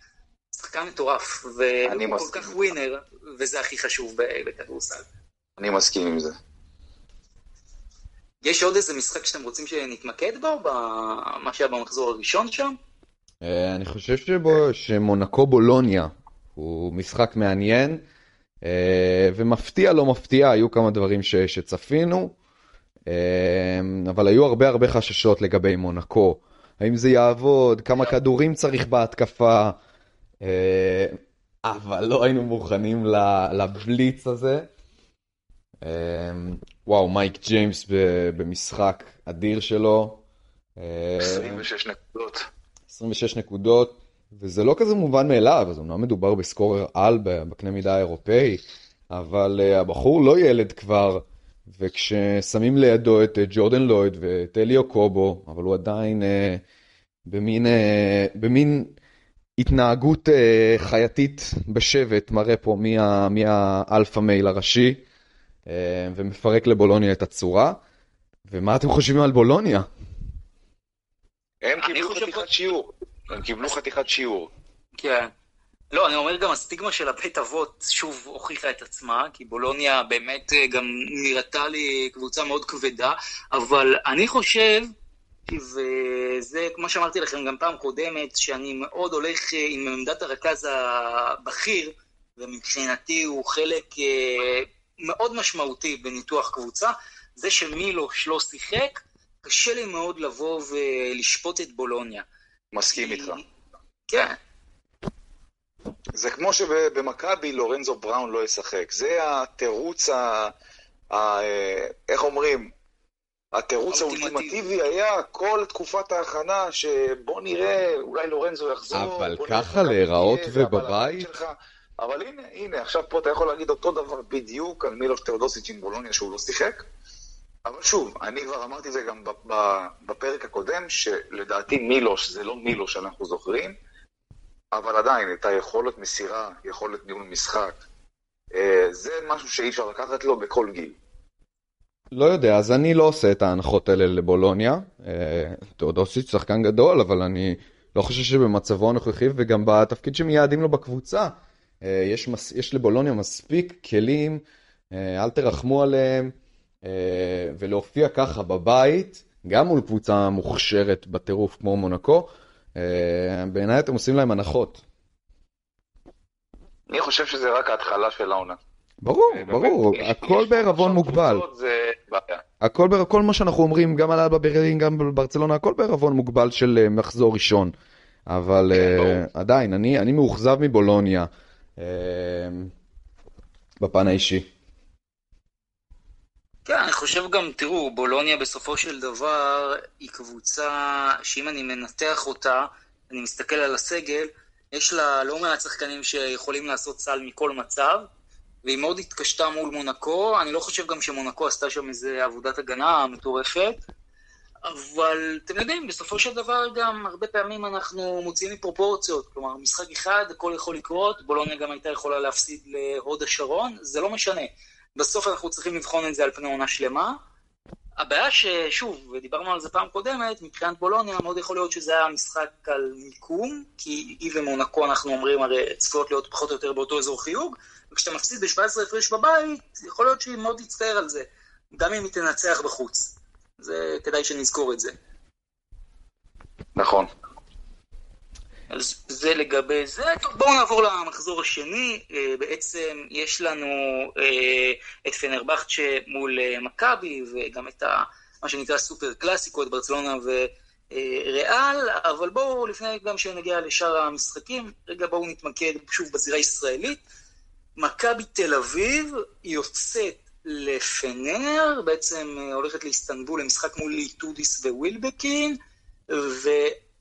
שחקן מטורף, והוא כל כך ווינר, וזה הכי חשוב בכדורסל. אני מסכים עם זה. יש עוד איזה משחק שאתם רוצים שנתמקד בו, במה שהיה במחזור הראשון שם? אה, אני חושב שמונקו בולוניה הוא משחק מעניין. אה, ומפתיע לא מפתיע, היו כמה דברים ש, שצפינו, אה, אבל היו הרבה הרבה חששות לגבי מונקו. האם זה יעבוד, כמה כדורים צריך בהתקפה, אבל לא היינו מוכנים לבליץ הזה. וואו, מייק ג'יימס במשחק אדיר שלו. 26 נקודות. 26 נקודות. וזה לא כזה מובן מאליו, אז אומנם מדובר בסקורר על בקנה מידה האירופאי, אבל הבחור לא ילד כבר, וכששמים לידו את ג'ורדן לויד ואת אליו קובו, אבל הוא עדיין במין, במין התנהגות uh, חייתית בשבט, מראה פה מי, מי האלפא מייל הראשי, uh, ומפרק לבולוניה את הצורה. ומה אתם חושבים על בולוניה? הם קיבלו חתיכת שיעור. הם קיבלו חתיכת שיעור. כן. לא, אני אומר גם הסטיגמה של הבית אבות שוב הוכיחה את עצמה, כי בולוניה באמת אה, גם נראתה לי קבוצה מאוד כבדה, אבל אני חושב, וזה כמו שאמרתי לכם גם פעם קודמת, שאני מאוד הולך אה, עם עמדת הרכז הבכיר, ומבחינתי הוא חלק אה, מאוד משמעותי בניתוח קבוצה, זה שמילוש לא שיחק, קשה לי מאוד לבוא ולשפוט את בולוניה. מסכים איתך. כן. זה כמו שבמכבי לורנזו בראון לא ישחק. זה התירוץ ה... ה... איך אומרים? התירוץ האולטימטיבי היה כל תקופת ההכנה, שבוא נראה, אולי לורנזו יחזור. אבל ככה להיראות ובבית? אבל הנה, הנה, עכשיו פה אתה יכול להגיד אותו דבר בדיוק על מילוש תאודוסיץ' עם בולוניה שהוא לא שיחק. אבל שוב, אני כבר אמרתי את זה גם בפרק הקודם, שלדעתי מילוש זה לא מילוש שאנחנו זוכרים, אבל עדיין, את היכולת מסירה, יכולת ניהול משחק, אה, זה משהו שאי אפשר לקחת לו בכל גיל. לא יודע, אז אני לא עושה את ההנחות האלה לבולוניה. אה, תאודוסיץ' שחקן גדול, אבל אני לא חושב שבמצבו הנוכחי וגם בתפקיד שמייעדים לו בקבוצה, אה, יש, יש לבולוניה מספיק כלים, אל תרחמו עליהם. אה, ולהופיע ככה בבית, גם מול קבוצה מוכשרת בטירוף כמו מונקו, אה, בעיניי אתם עושים להם הנחות. אני חושב שזה רק ההתחלה של העונה. ברור, אה, ברור, הכל בערבון מוגבל. הכל, כל מה שאנחנו אומרים, גם על אלבה ברלין, גם בברצלונה, הכל בערבון מוגבל של מחזור ראשון. אבל כן, עדיין, אני מאוכזב מבולוניה בפן האישי. כן, אני חושב גם, תראו, בולוניה בסופו של דבר היא קבוצה שאם אני מנתח אותה, אני מסתכל על הסגל, יש לה לא מעט שחקנים שיכולים לעשות סל מכל מצב, והיא מאוד התקשתה מול מונקו. אני לא חושב גם שמונקו עשתה שם איזה עבודת הגנה מטורפת. אבל אתם יודעים, בסופו של דבר גם הרבה פעמים אנחנו מוציאים מפרופורציות. כלומר, משחק אחד, הכל יכול לקרות, בולוניה גם הייתה יכולה להפסיד להוד השרון, זה לא משנה. בסוף אנחנו צריכים לבחון את זה על פני עונה שלמה. הבעיה ששוב, ודיברנו על זה פעם קודמת, מבחינת בולוניה מאוד יכול להיות שזה היה משחק על מיקום, כי היא ומונקו אנחנו אומרים הרי צפויות להיות פחות או יותר באותו אזור חיוג, וכשאתה מפסיד ב-17 הפרש בבית, יכול להיות שהיא מאוד תצטער על זה, גם אם היא תנצח בחוץ. זה, כדאי שנזכור את זה. נכון. אז זה לגבי זה. טוב, בואו נעבור למחזור השני. אה, בעצם יש לנו אה, את פנרבכצ'ה מול אה, מכבי, וגם את ה, מה שנקרא סופר קלאסיקו, את ברצלונה וריאל, אבל בואו, לפני גם שנגיע לשאר המשחקים, רגע בואו נתמקד שוב בזירה הישראלית. מכבי תל אביב יוצאת לפנר, בעצם הולכת לאיסטנבול למשחק מול איטודיס ווילבקין, ו...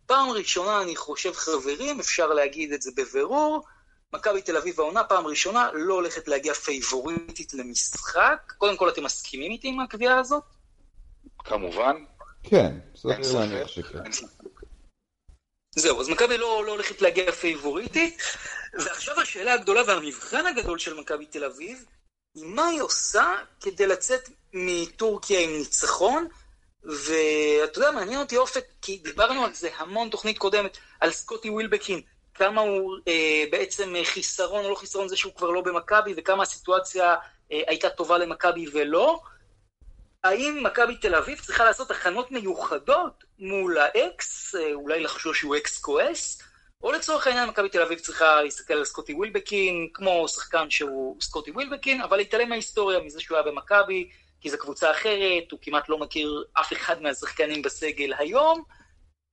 פעם ראשונה, אני חושב, חברים, אפשר להגיד את זה בבירור, מכבי תל אביב העונה, פעם ראשונה, לא הולכת להגיע פייבוריטית למשחק. קודם כל, אתם מסכימים איתי עם הקביעה הזאת? כמובן. כן, סביר להניח שכן. זהו, אז מכבי לא, לא הולכת להגיע פייבוריטית, ועכשיו השאלה הגדולה והמבחן הגדול של מכבי תל אביב, היא מה היא עושה כדי לצאת מטורקיה עם ניצחון, ואתה יודע, מעניין אותי אופק, כי דיברנו על זה המון תוכנית קודמת, על סקוטי ווילבקין, כמה הוא אה, בעצם חיסרון או לא חיסרון זה שהוא כבר לא במכבי, וכמה הסיטואציה אה, הייתה טובה למכבי ולא. האם מכבי תל אביב צריכה לעשות הכנות מיוחדות מול האקס, אה, אולי לחשוש שהוא אקס כועס, או לצורך העניין מכבי תל אביב צריכה להסתכל על סקוטי ווילבקין, כמו שחקן שהוא סקוטי ווילבקין, אבל להתעלם מההיסטוריה, מזה שהוא היה במכבי, כי זו קבוצה אחרת, הוא כמעט לא מכיר אף אחד מהשחקנים בסגל היום,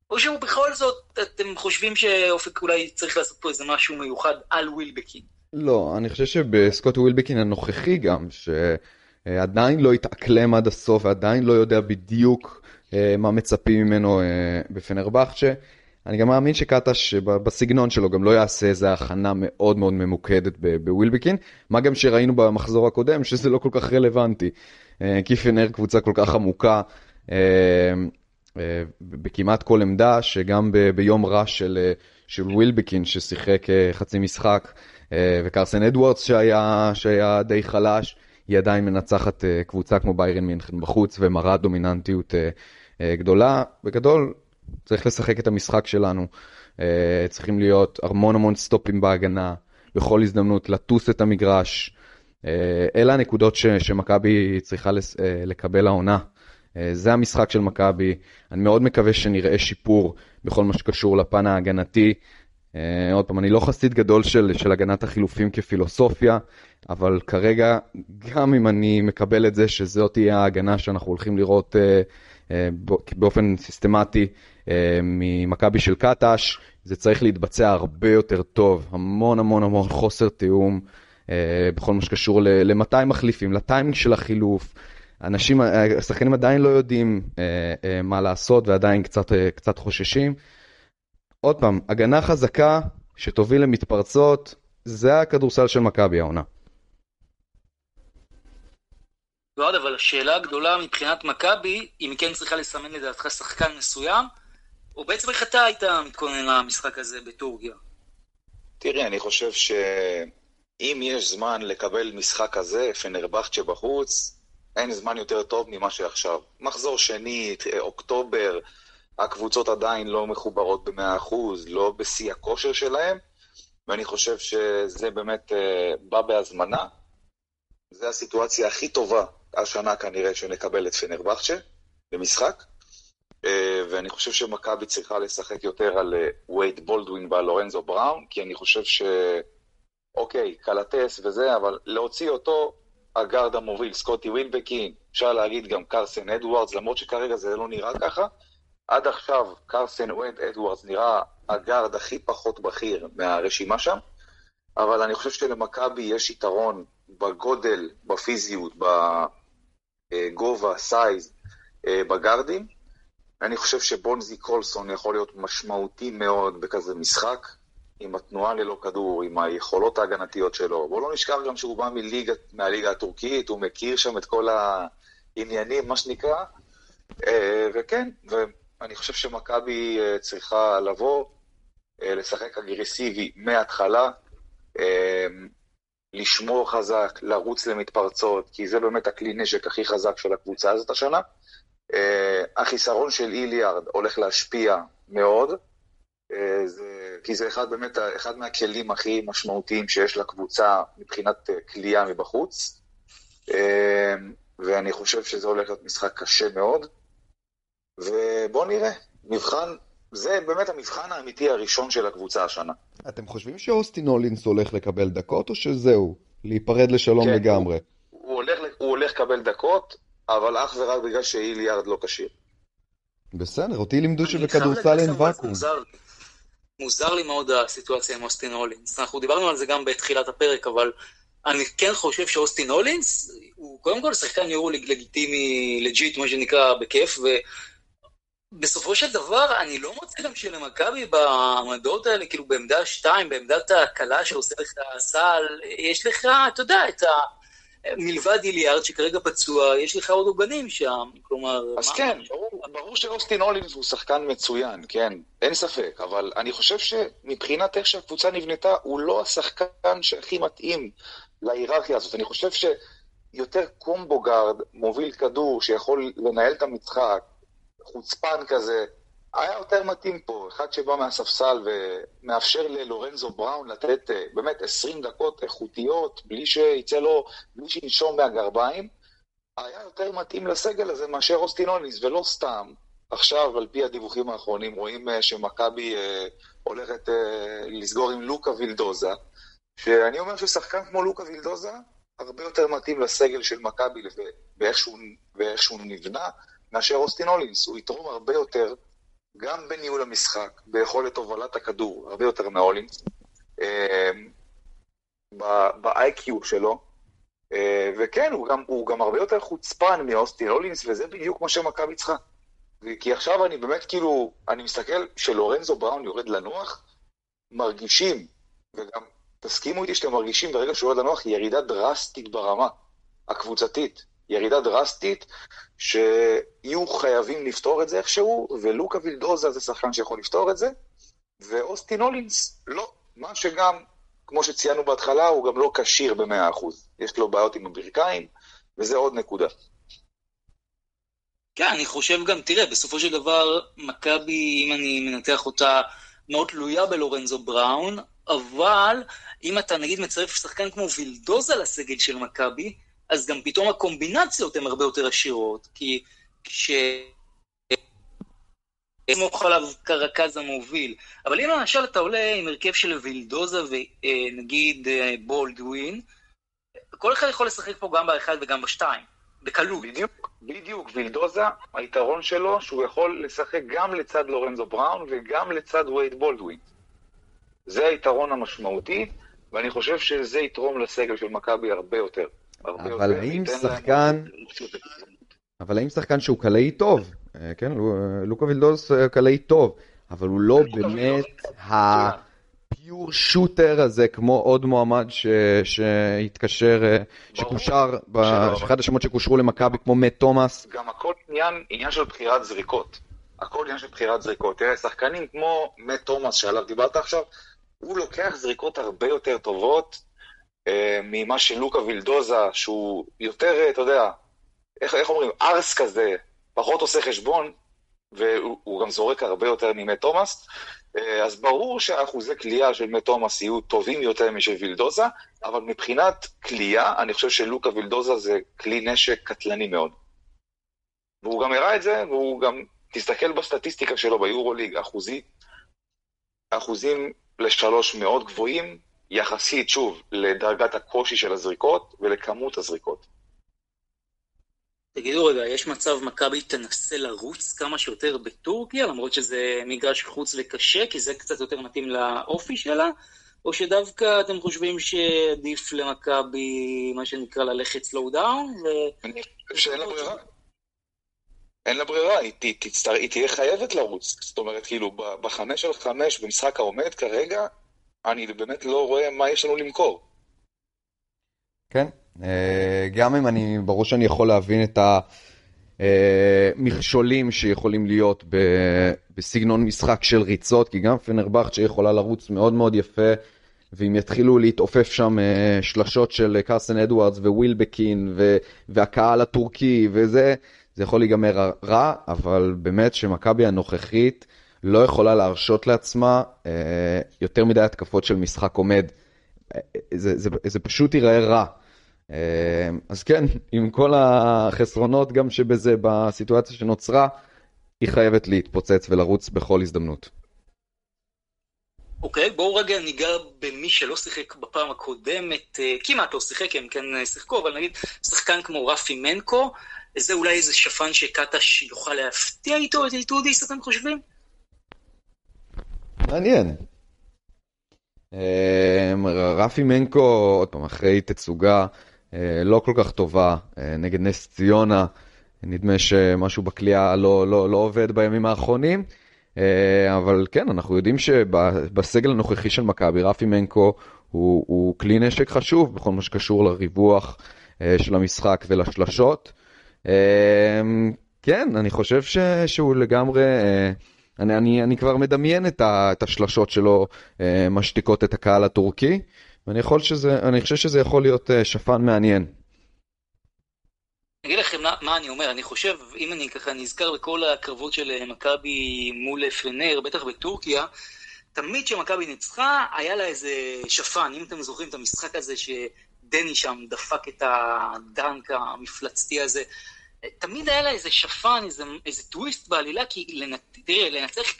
או שהוא בכל זאת, אתם חושבים שאופק אולי צריך לעשות פה איזה משהו מיוחד על ווילבקין? לא, אני חושב שבסקוט ווילבקין הנוכחי גם, שעדיין לא התאקלם עד הסוף ועדיין לא יודע בדיוק אה, מה מצפים ממנו אה, בפנרבכצ'ה. אני גם מאמין שקטש בסגנון שלו גם לא יעשה איזה הכנה מאוד מאוד ממוקדת בווילבקין, מה גם שראינו במחזור הקודם שזה לא כל כך רלוונטי. אה, קיפנר קבוצה כל כך עמוקה אה, אה, בכמעט כל עמדה, שגם ביום רע של, של ווילבקין ששיחק חצי משחק, וקרסן אדוארדס שהיה, שהיה די חלש, היא עדיין מנצחת קבוצה כמו ביירן מינכן בחוץ ומראה דומיננטיות גדולה. בגדול, צריך לשחק את המשחק שלנו. צריכים להיות המון המון סטופים בהגנה, בכל הזדמנות לטוס את המגרש, אה, אלה הנקודות שמכבי צריכה אה, לקבל העונה. אה, זה המשחק של מכבי, אני מאוד מקווה שנראה שיפור בכל מה שקשור לפן ההגנתי. עוד פעם, אני לא חסיד גדול של, של הגנת החילופים כפילוסופיה, אבל כרגע, גם אם אני מקבל את זה שזאת תהיה ההגנה שאנחנו הולכים לראות באופן סיסטמטי ממכבי של קטש, זה צריך להתבצע הרבה יותר טוב, המון המון המון חוסר תיאום. אה, בכל מה שקשור למתי מחליפים, לטיימינג של החילוף. אנשים, אה, השחקנים עדיין לא יודעים אה, מה לעשות ועדיין קצת, קצת חוששים. עוד פעם, הגנה חזקה שתוביל למתפרצות, זה הכדורסל של מכבי העונה. ועוד, אבל השאלה הגדולה מבחינת מכבי, אם היא כן צריכה לסמן לדעתך שחקן מסוים, או בעצם איך אתה היית מתכונן למשחק הזה בטורקיה? תראי, אני חושב ש... אם יש זמן לקבל משחק כזה, פנרבכצ'ה בחוץ, אין זמן יותר טוב ממה שעכשיו. מחזור שני, אוקטובר, הקבוצות עדיין לא מחוברות ב-100%, לא בשיא הכושר שלהם, ואני חושב שזה באמת אה, בא בהזמנה. זו הסיטואציה הכי טובה השנה כנראה שנקבל את פנרבכצ'ה במשחק, ואני חושב שמכבי צריכה לשחק יותר על אה, וייד בולדווין ועל לורנזו בראון, כי אני חושב ש... אוקיי, קלאתס וזה, אבל להוציא אותו, הגארד המוביל, סקוטי ווילבקין, אפשר להגיד גם קרסן אדוארדס, למרות שכרגע זה לא נראה ככה. עד עכשיו קרסן אדוארדס נראה הגארד הכי פחות בכיר מהרשימה שם, אבל אני חושב שלמכבי יש יתרון בגודל, בפיזיות, בגובה, size, אה, בגארדים. אני חושב שבונזי קולסון יכול להיות משמעותי מאוד בכזה משחק. עם התנועה ללא כדור, עם היכולות ההגנתיות שלו. בואו לא נשכח גם שהוא בא מליגה, מהליגה הטורקית, הוא מכיר שם את כל העניינים, מה שנקרא. אה, וכן, ואני חושב שמכבי אה, צריכה לבוא, אה, לשחק אגרסיבי מההתחלה, לשמור חזק, לרוץ למתפרצות, כי זה באמת הכלי נשק הכי חזק של הקבוצה הזאת השנה. החיסרון של איליארד הולך להשפיע מאוד, זה, כי זה אחד באמת, אחד מהכלים הכי משמעותיים שיש לקבוצה מבחינת כליאה מבחוץ. ואני חושב שזה הולך להיות משחק קשה מאוד. ובואו נראה, מבחן, זה באמת המבחן האמיתי הראשון של הקבוצה השנה. אתם חושבים שאוסטין הולינס הולך לקבל דקות, או שזהו, להיפרד לשלום כן, לגמרי? הוא, הוא, הולך, הוא הולך לקבל דקות, אבל אך ורק בגלל שאיליארד לא כשיר. בסדר, אותי לימדו שבכדורסל אין ואקום. מוזר לי מאוד הסיטואציה עם אוסטין הולינס. אנחנו דיברנו על זה גם בתחילת הפרק, אבל אני כן חושב שאוסטין הולינס הוא קודם כל שחקן יורו לגיטימי, legit, מה שנקרא, בכיף, ובסופו של דבר אני לא מוצא גם שלמכבי בעמדות האלה, כאילו בעמדה 2, בעמדת הקלעי שעושה לך הסל, יש לך, אתה יודע, את ה... מלבד היליארד שכרגע פצוע, יש לך עוד עוגנים שם, כלומר... אז מה... כן, ברור, ברור שאוסטין הולינס הוא שחקן מצוין, כן, אין ספק, אבל אני חושב שמבחינת איך שהקבוצה נבנתה, הוא לא השחקן שהכי מתאים להיררכיה הזאת. אני חושב שיותר קומבו גארד, מוביל כדור, שיכול לנהל את המשחק, חוצפן כזה, היה יותר מתאים פה. אחד שבא מהספסל ומאפשר ללורנזו בראון לתת אה, באמת 20 דקות איכותיות, בלי שיצא לו, בלי שינשום מהגרביים, היה יותר מתאים לסגל הזה מאשר אוסטינוניס, ולא סתם. עכשיו, על פי הדיווחים האחרונים, רואים אה, שמכבי אה, הולכת לסגור עם לוקה וילדוזה, שאני אומר ששחקן כמו לוקה וילדוזה הרבה יותר מתאים לסגל של מכבי ואיך שהוא נבנה מאשר אוסטין הולינס. הוא יתרום הרבה יותר, גם בניהול המשחק, ביכולת הובלת הכדור, הרבה יותר מהולינס, אמ, ב-IQ שלו, אה, וכן, הוא גם, הוא גם הרבה יותר חוצפן מאוסטין הולינס, וזה בדיוק מה שמכבי צריכה. כי עכשיו אני באמת כאילו, אני מסתכל, שלורנזו בראון יורד לנוח, מרגישים, וגם תסכימו איתי שאתם מרגישים ברגע שהוא יורד לנוח ירידה דרסטית ברמה הקבוצתית. ירידה דרסטית, שיהיו חייבים לפתור את זה איכשהו, ולוקה וילדוזה זה שחקן שיכול לפתור את זה, ואוסטין הולינס לא. מה שגם, כמו שציינו בהתחלה, הוא גם לא כשיר ב-100%. יש לו בעיות עם הברכיים, וזה עוד נקודה. כן, אני חושב גם, תראה, בסופו של דבר, מכבי, אם אני מנתח אותה, מאוד תלויה בלורנזו בראון, אבל אם אתה נגיד מצרף שחקן כמו וילדוזה לסגל של מכבי, אז גם פתאום הקומבינציות הן הרבה יותר עשירות, כי כש... סמוך עליו כרכז המוביל. אבל אם למשל אתה עולה עם הרכב של וילדוזה ונגיד אה, בולדווין, כל אחד יכול לשחק פה גם באחד וגם בשתיים, בקלות. בדיוק, בדיוק. וילדוזה, היתרון שלו שהוא יכול לשחק גם לצד לורנזו בראון וגם לצד וייד בולדווין. זה היתרון המשמעותי, ואני חושב שזה יתרום לסגל של מכבי הרבה יותר. אבל. האם שחקן... אבל האם שחקן שהוא קלעי טוב, אה, כן, לוקה וילדוס אה, קלעי טוב, אבל הוא לא באמת הפיור שוטר הזה, כמו עוד מועמד שהתקשר, אה, שקושר, אחד השמות שקושרו למכבי, כמו מאט תומאס. גם הכל עניין, עניין של בחירת זריקות. הכל עניין של בחירת זריקות. תראה, שחקנים כמו מאט תומאס שעליו דיברת עכשיו, הוא לוקח זריקות הרבה יותר טובות אה, ממה שלוקה וילדוזה, שהוא יותר, אה, אתה יודע, איך, איך אומרים, ארס כזה, פחות עושה חשבון, והוא גם זורק הרבה יותר ממט תומאס, אה, אז ברור שהאחוזי כליאה של מט תומאס יהיו טובים יותר משל וילדוזה, אבל מבחינת כליאה, אני חושב שלוקה וילדוזה זה כלי נשק קטלני מאוד. והוא גם הראה את זה, והוא גם, תסתכל בסטטיסטיקה שלו ביורוליג, אחוזי, אחוזים לשלוש מאוד גבוהים, יחסית, שוב, לדרגת הקושי של הזריקות ולכמות הזריקות. תגידו רגע, יש מצב מכבי תנסה לרוץ כמה שיותר בטורקיה, למרות שזה מגרש חוץ וקשה, כי זה קצת יותר מתאים לאופי שלה? או שדווקא אתם חושבים שעדיף למכבי, מה שנקרא, ללכת slow down? ו... אני חושב שאין לה ברירה. אין לה ברירה, היא, תצטר... היא תהיה חייבת לרוץ. זאת אומרת, כאילו, בחמש על חמש, במשחק העומד כרגע, אני באמת לא רואה מה יש לנו למכור. כן, אה, גם אם אני, ברור שאני יכול להבין את המכשולים שיכולים להיות בסגנון משחק של ריצות, כי גם פנרבכט שיכולה לרוץ מאוד מאוד יפה, ואם יתחילו להתעופף שם אה, שלשות של קרסן אדוארדס ווילבקין והקהל הטורקי וזה, זה יכול להיגמר רע, אבל באמת שמכבי הנוכחית לא יכולה להרשות לעצמה אה, יותר מדי התקפות של משחק עומד. אה, זה, זה, זה פשוט ייראה רע. אה, אז כן, עם כל החסרונות גם שבזה בסיטואציה שנוצרה, היא חייבת להתפוצץ ולרוץ בכל הזדמנות. אוקיי, okay, בואו רגע ניגע במי שלא שיחק בפעם הקודמת, כמעט לא שיחק, הם כן שיחקו, אבל נגיד שחקן כמו רפי מנקו, זה אולי איזה שפן שקטש יוכל להפתיע איתו את איטודיס, אתם חושבים? מעניין. אמ, רפי מנקו, עוד פעם, אחרי תצוגה אה, לא כל כך טובה אה, נגד נס ציונה, נדמה שמשהו בכלייה לא, לא, לא עובד בימים האחרונים, אה, אבל כן, אנחנו יודעים שבסגל הנוכחי של מכבי, רפי מנקו הוא, הוא כלי נשק חשוב בכל מה שקשור לריווח של המשחק ולשלשות. אמ, כן, אני חושב ש, שהוא לגמרי... אני, אני, אני כבר מדמיין את, ה, את השלשות שלו אה, משתיקות את הקהל הטורקי, ואני שזה, חושב שזה יכול להיות אה, שפן מעניין. אני אגיד לכם מה, מה אני אומר, אני חושב, אם אני ככה נזכר בכל הקרבות של אה, מכבי מול פנר, בטח בטורקיה, תמיד כשמכבי ניצחה, היה לה איזה שפן, אם אתם זוכרים את המשחק הזה שדני שם דפק את הדנק המפלצתי הזה, תמיד היה לה איזה שפן, איזה, איזה טוויסט בעלילה, כי לנ... תראה, לנצח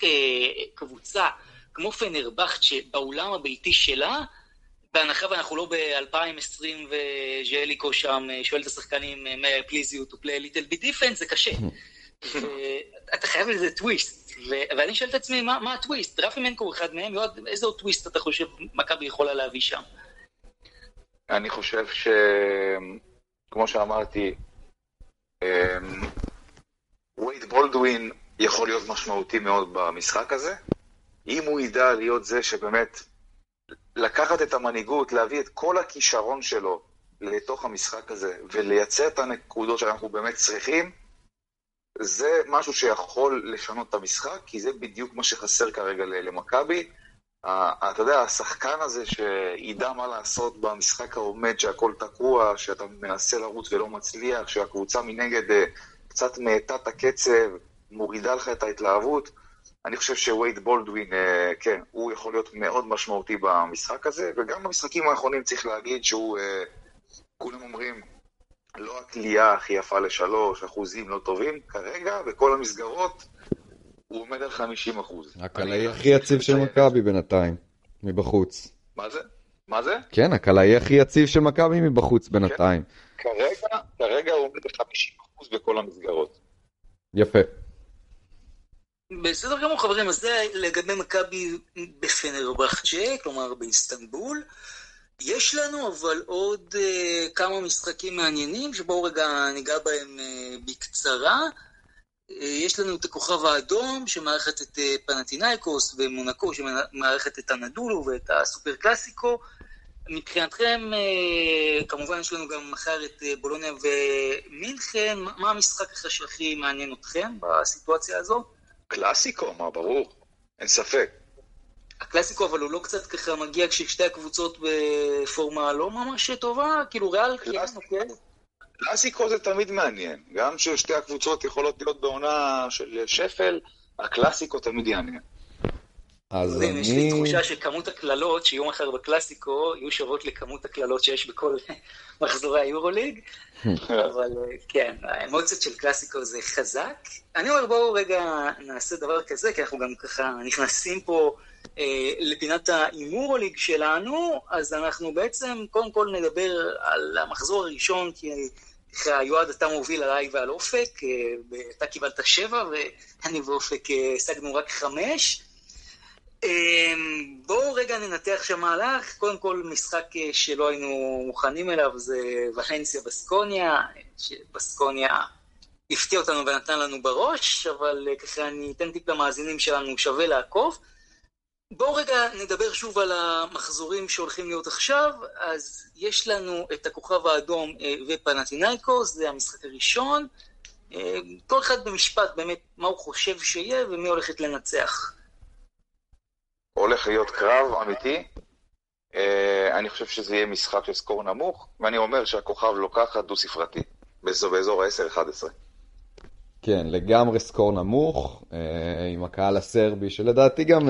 כקבוצה כמו פנרבכט שבאולם הביתי שלה, בהנחה ואנחנו לא ב-2020 וז'ליקו שם שואל את השחקנים, may I please you to play a little bit defense, זה קשה. אתה חייב איזה טוויסט. ו- ואני שואל את עצמי, מה, מה הטוויסט? רפי מנקו הוא אחד מהם, יועד, איזה עוד טוויסט אתה חושב מכבי יכולה להביא שם? אני חושב ש... כמו שאמרתי, אמ, וייד בולדווין יכול להיות משמעותי מאוד במשחק הזה. אם הוא ידע להיות זה שבאמת לקחת את המנהיגות, להביא את כל הכישרון שלו לתוך המשחק הזה ולייצר את הנקודות שאנחנו באמת צריכים, זה משהו שיכול לשנות את המשחק, כי זה בדיוק מה שחסר כרגע למכבי. אתה יודע, השחקן הזה שידע מה לעשות במשחק העומד, שהכל תקוע, שאתה מנסה לרוץ ולא מצליח, שהקבוצה מנגד אה, קצת מאטה את הקצב, מורידה לך את ההתלהבות, אני חושב שווייד בולדווין, אה, כן, הוא יכול להיות מאוד משמעותי במשחק הזה, וגם במשחקים האחרונים צריך להגיד שהוא, אה, כולם אומרים, לא הכלייה הכי יפה לשלוש, אחוזים לא טובים, כרגע בכל המסגרות הוא עומד על 50 אחוז. הקלעי הכי יציב של מכבי בינתיים, מבחוץ. מה זה? מה זה? כן, הקלעי הכי יציב של מכבי מבחוץ בינתיים. כן. כרגע, כרגע הוא עומד על 50 אחוז בכל המסגרות. יפה. בסדר גמור חברים, אז זה לגבי מכבי בפנרבחצ'ה, כלומר באיסטנבול. יש לנו אבל עוד uh, כמה משחקים מעניינים, שבואו רגע ניגע בהם uh, בקצרה. אה, יש לנו את הכוכב האדום שמארחת את אה, פנטינאיקוס ומונקו שמארחת את הנדולו ואת הסופר קלאסיקו. מבחינתכם, אה, כמובן יש לנו גם מחר את בולוניה ומינכן, מה המשחק הכי מעניין אתכם בסיטואציה הזו? קלאסיקו, מה ברור, אין ספק. הקלאסיקו אבל הוא לא קצת ככה מגיע כששתי הקבוצות בפורמה לא ממש טובה? כאילו ריאל, כן, אוקיי. קלאסיקו זה תמיד מעניין. גם כששתי הקבוצות יכולות להיות בעונה של שפל, הקלאסיקו תמיד יעניין. אז אני... יש לי תחושה שכמות הקללות שיהיו מחר בקלאסיקו יהיו שוות לכמות הקללות שיש בכל מחזורי היורוליג, אבל כן, האמוציות של קלאסיקו זה חזק. אני אומר בואו רגע נעשה דבר כזה, כי אנחנו גם ככה נכנסים פה אה, לפינת ההימורוליג שלנו, אז אנחנו בעצם קודם כל נדבר על המחזור הראשון, כי היועד אתה מוביל עליי ועל אופק, אה, אתה קיבלת שבע ואני ואופק אה, השגנו רק חמש. בואו רגע ננתח שם מהלך, קודם כל משחק שלא היינו מוכנים אליו זה ולנסיה בסקוניה, שבסקוניה הפתיע אותנו ונתן לנו בראש, אבל ככה אני אתן טיפ למאזינים שלנו, שווה לעקוב. בואו רגע נדבר שוב על המחזורים שהולכים להיות עכשיו. אז יש לנו את הכוכב האדום אה, ופנטינאיקוס, זה המשחק הראשון. אה, כל אחד במשפט באמת מה הוא חושב שיהיה ומי הולכת לנצח. הולך להיות קרב אמיתי. אה, אני חושב שזה יהיה משחק של סקור נמוך, ואני אומר שהכוכב לוקחת דו-ספרתי, באזור ה-10-11. כן, לגמרי סקור נמוך, עם הקהל הסרבי, שלדעתי גם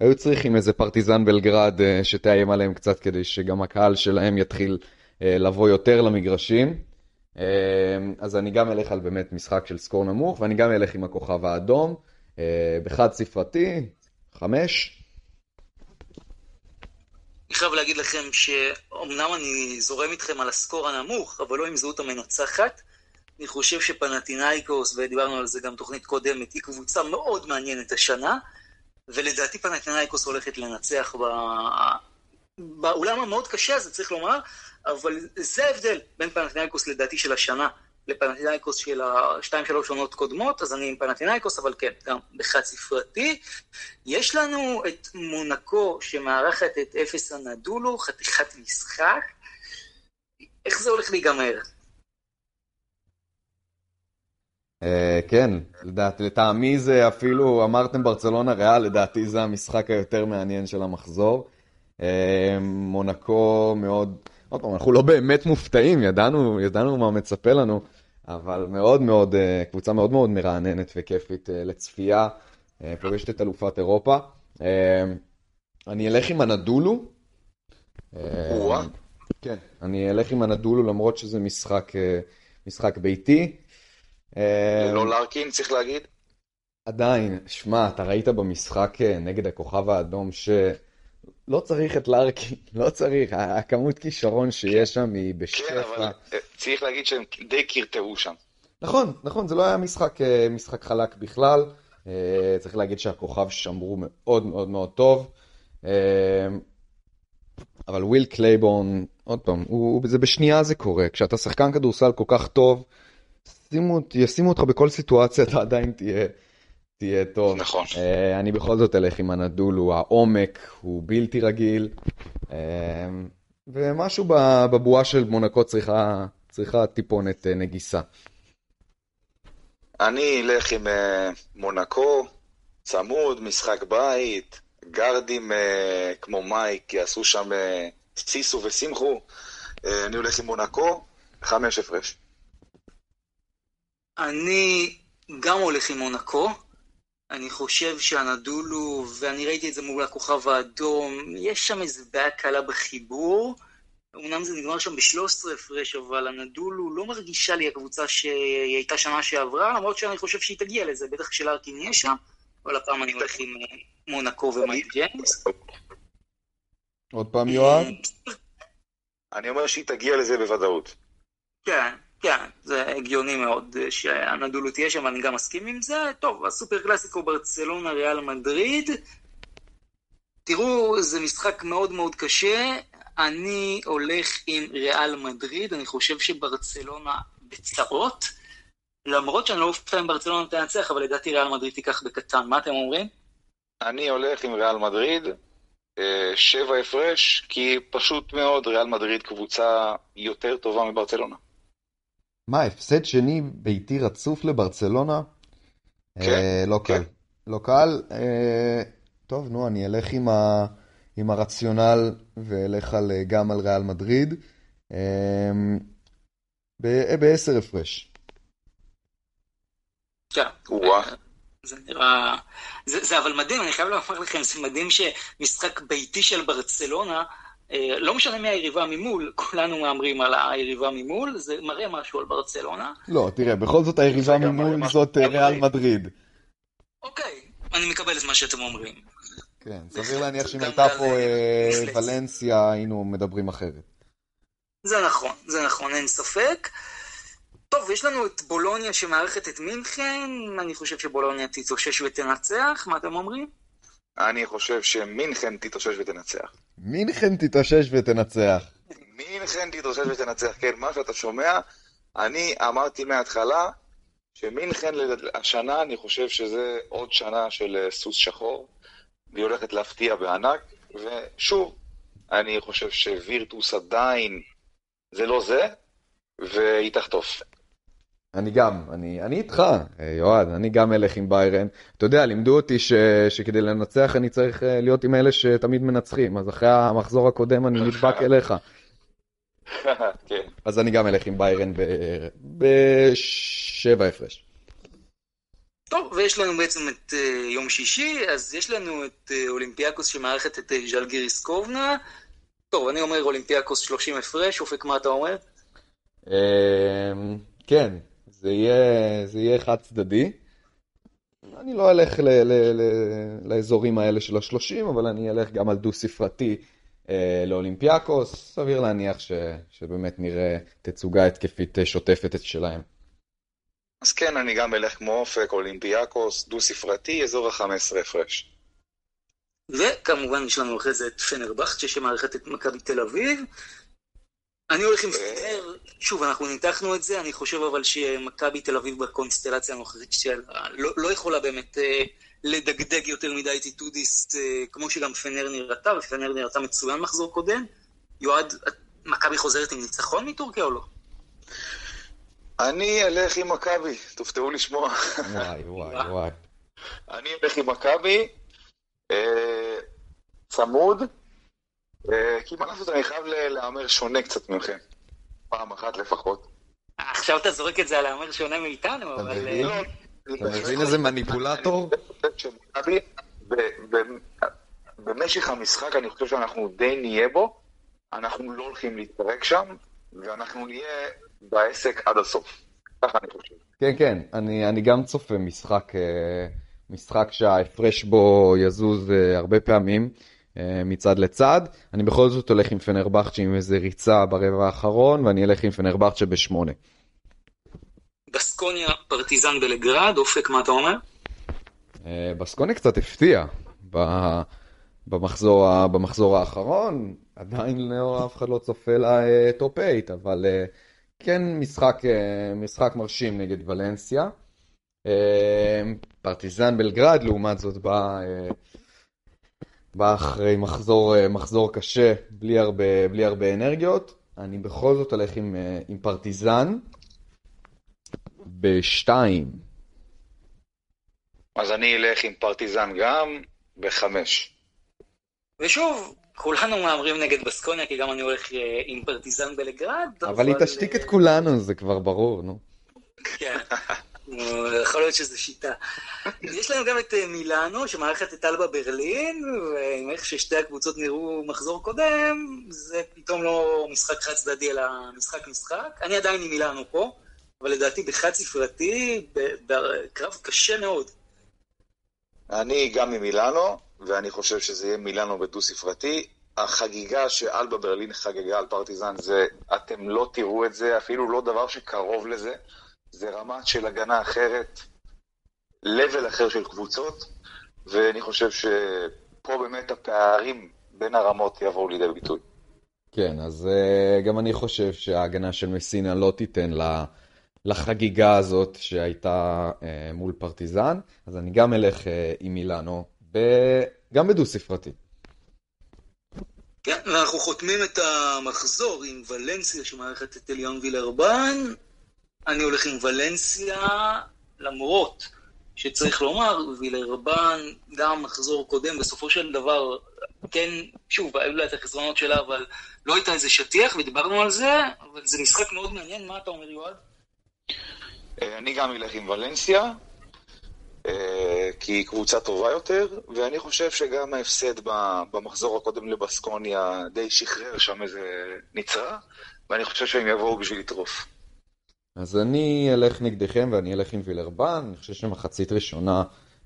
היו צריכים איזה פרטיזן בלגרד אה, שתאיים עליהם קצת, כדי שגם הקהל שלהם יתחיל אה, לבוא יותר למגרשים. אה, אז אני גם אלך על באמת משחק של סקור נמוך, ואני גם אלך עם הכוכב האדום, בחד ספרתי, חמש. אני חייב להגיד לכם שאומנם אני זורם איתכם על הסקור הנמוך, אבל לא עם זהות המנצחת. אני חושב שפנטינאיקוס, ודיברנו על זה גם תוכנית קודמת, היא קבוצה מאוד מעניינת השנה, ולדעתי פנטינאיקוס הולכת לנצח ב... באולם המאוד קשה הזה, צריך לומר, אבל זה ההבדל בין פנטינאיקוס לדעתי של השנה לפנטינאיקוס של השתיים שלוש עונות קודמות, אז אני עם פנטינאיקוס, אבל כן, גם בחד ספרתי. יש לנו את מונקו שמארחת את אפס הנדולו, חתיכת משחק. איך זה הולך להיגמר? אה, כן, לדעתי, לטעמי זה אפילו, אמרתם ברצלונה ריאל, לדעתי זה המשחק היותר מעניין של המחזור. אה, מונקו מאוד, עוד פעם, אנחנו לא באמת מופתעים, ידענו, ידענו מה מצפה לנו, אבל מאוד מאוד, אה, קבוצה מאוד מאוד מרעננת וכיפית לצפייה, פוגשת את אלופת אירופה. אני אלך עם הנדולו. כן, אני אלך עם הנדולו למרות שזה משחק, משחק ביתי. ללא לארקין, צריך להגיד. עדיין, שמע, אתה ראית במשחק אה, נגד הכוכב האדום שלא צריך את לארקין, לא צריך, הכמות כישרון שיש שם היא בשפע. כן, אבל אה, צריך להגיד שהם די קרטעו שם. נכון, נכון, זה לא היה משחק, אה, משחק חלק בכלל. צריך להגיד שהכוכב שמרו מאוד מאוד מאוד טוב. אבל וויל קלייבורן, עוד פעם, הוא, זה בשנייה זה קורה. כשאתה שחקן כדורסל כל כך טוב, ישימו, ישימו אותך בכל סיטואציה, אתה עדיין תהיה, תהיה טוב. נכון. אה, אני בכל זאת אלך עם אנדולו, העומק הוא בלתי רגיל, uh, ומשהו בבועה של מונקו צריכה, צריכה טיפונת uh, נגיסה. אני אלך עם uh, מונקו, צמוד, משחק בית, גרדים uh, כמו מייק יעשו שם uh, סיסו ושמחו. Uh, אני הולך עם מונקו, חמש הפרש. אני גם הולך עם מונקו. אני חושב שהנדולו, ואני ראיתי את זה מול הכוכב האדום, יש שם איזו בעיה קלה בחיבור. אמנם זה נגמר שם ב-13 הפרש, אבל הנדולו לא מרגישה לי הקבוצה שהיא הייתה שנה שעברה, למרות שאני חושב שהיא תגיע לזה, בטח כשלארקין יהיה שם, אבל הפעם אני הולך עם אה, מונקו ומייק ג'יימס. עוד פעם יואב? אני אומר שהיא תגיע לזה בוודאות. כן, כן, זה הגיוני מאוד שהנדולו תהיה שם, ואני גם מסכים עם זה. טוב, הסופר קלאסיקו ברצלונה, ריאל מדריד. תראו, זה משחק מאוד מאוד קשה. אני הולך עם ריאל מדריד, אני חושב שברצלונה בצרות. למרות שאני לא אופתע אם ברצלונה תנצח, אבל לדעתי ריאל מדריד תיקח בקטן. מה אתם אומרים? אני הולך עם ריאל מדריד, אה, שבע הפרש, כי פשוט מאוד ריאל מדריד קבוצה יותר טובה מברצלונה. מה, הפסד שני ביתי רצוף לברצלונה? כן. אה, לא כן. קל. לא קל. אה, טוב, נו, אני אלך עם, ה, עם הרציונל ואלך על, אה, גם על ריאל מדריד. אה, בעשר הפרש. כן. זה נראה... זה, זה אבל מדהים, אני חייב לומר לכם, זה מדהים שמשחק ביתי של ברצלונה לא משנה מי היריבה ממול, כולנו מהמרים על היריבה ממול, זה מראה משהו על ברצלונה. לא, תראה, בכל זאת היריבה ממול זאת אה, ריאל מדריד. אוקיי, אני מקבל את מה שאתם אומרים. כן, סביר להניח שאם הייתה פה אה, ולנסיה, היינו מדברים אחרת. זה נכון, זה נכון, אין ספק. טוב, יש לנו את בולוניה שמארחת את מינכן, אני חושב שבולוניה תתאושש ותנצח, מה אתם אומרים? אני חושב שמינכן תתאושש ותנצח. מינכן תתאושש ותנצח. מינכן תתאושש ותנצח, כן, מה שאתה שומע, אני אמרתי מההתחלה שמינכן השנה, אני חושב שזה עוד שנה של אה, סוס שחור. והיא הולכת להפתיע בענק, ושוב, אני חושב שווירטוס עדיין זה לא זה, והיא תחטוף. אני גם, אני, אני איתך, יועד, אני גם אלך עם ביירן. אתה יודע, לימדו אותי ש, שכדי לנצח אני צריך אה, להיות עם אלה שתמיד מנצחים, אז אחרי המחזור הקודם אני נדבק אליך. כן. אז אני גם אלך עם ביירן בשבע הפרש. טוב, ויש לנו בעצם את uh, יום שישי, אז יש לנו את uh, אולימפיאקוס שמארחת את uh, ז'לגיריס קובנה. טוב, אני אומר אולימפיאקוס 30 הפרש, אופק, מה אתה אומר? אמ, כן, זה יהיה, זה יהיה חד צדדי. אני לא אלך ל, ל, ל, לאזורים האלה של השלושים, אבל אני אלך גם על דו-ספרתי אה, לאולימפיאקוס. סביר להניח ש, שבאמת נראה תצוגה התקפית שוטפת שלהם. אז כן, אני גם אלך כמו אופק, אולימפיאקוס, דו-ספרתי, אזור ה-15 הפרש. וכמובן יש לנו אחרי זה את פנרבכצ'ה שמערכת את מכבי תל אביב. אני הולך עם פנר, שוב, אנחנו ניתחנו את זה, אני חושב אבל שמכבי תל אביב בקונסטלציה הנוכחית שלה לא, לא יכולה באמת אה, לדגדג יותר מדי את איטודיס, אה, כמו שגם פנר נראתה, ופנר נראתה מצוין מחזור קודם. יועד, מכבי חוזרת עם ניצחון מטורקיה או לא? אני אלך עם מכבי, תופתעו לשמוע. וואי, וואי, וואי. אני אלך עם מכבי, אה, צמוד, כי מה לעשות, אני חייב להמר שונה קצת מכם. פעם אחת לפחות. עכשיו אתה זורק את זה על להמר שונה מאיתנו, אבל... אה, אתה מבין איזה מניפולטור? במשך המשחק אני חושב שאנחנו די נהיה בו, אנחנו לא הולכים להתפרק שם, ואנחנו נהיה בעסק עד הסוף. ככה אני חושב. כן, כן, אני, אני גם צופה משחק, אה, משחק שההפרש בו יזוז אה, הרבה פעמים אה, מצד לצד. אני בכל זאת הולך עם פנרבכצ'ה עם איזה ריצה ברבע האחרון, ואני אלך עם פנרבכצ'ה בשמונה. בסקוניה פרטיזן בלגרד, אופק, מה אתה אומר? אה, בסקוניה קצת הפתיע במחזור, במחזור האחרון, עדיין לא, אף אחד לא צופה לה אה, top 8, אבל אה, כן משחק, אה, משחק מרשים נגד ולנסיה. אה, פרטיזן בלגרד, לעומת זאת, בא, אה, בא אחרי מחזור, אה, מחזור קשה, בלי הרבה, בלי הרבה אנרגיות. אני בכל זאת הולך עם, אה, עם פרטיזן בשתיים. אז אני אלך עם פרטיזן גם בחמש. ושוב, כולנו מהמרים נגד בסקוניה, כי גם אני הולך אה, עם פרטיזן בלגרד. אבל היא תשתיק את כולנו, זה כבר ברור, נו. כן, יכול להיות שזו שיטה. יש לנו גם את אה, מילאנו, שמארחת את אלבה ברלין, ועם איך ששתי הקבוצות נראו מחזור קודם, זה פתאום לא משחק חד צדדי, אלא משחק משחק. אני עדיין עם מילאנו פה, אבל לדעתי בחד ספרתי, בקרב קשה מאוד. אני גם ממילאנו, ואני חושב שזה יהיה מילאנו בדו-ספרתי. החגיגה שאלבה ברלין חגגה על פרטיזן זה, אתם לא תראו את זה, אפילו לא דבר שקרוב לזה. זה רמה של הגנה אחרת, level אחר של קבוצות, ואני חושב שפה באמת הפערים בין הרמות יבואו לידי ביטוי. כן, אז uh, גם אני חושב שההגנה של מסינה לא תיתן לה, לחגיגה הזאת שהייתה uh, מול פרטיזן, אז אני גם אלך uh, עם מילאנו, ב... גם בדו-ספרתי. כן, ואנחנו חותמים את המחזור עם ולנסיה שמארחת את אליון וילרבן. אני הולך עם ולנסיה, למרות שצריך לומר, וילרבן, גם מחזור קודם, בסופו של דבר, כן, שוב, היו לה את החסרונות שלה, אבל לא הייתה איזה שטיח, ודיברנו על זה, אבל זה משחק מאוד מעניין, מה אתה אומר, יועד? אה, אני גם אלך עם ולנסיה, אה, כי היא קבוצה טובה יותר, ואני חושב שגם ההפסד במחזור הקודם לבסקוניה די שחרר שם איזה נצרה, ואני חושב שהם יבואו בשביל לטרוף. אז אני אלך נגדכם ואני אלך עם וילרבן, אני חושב שמחצית ראשונה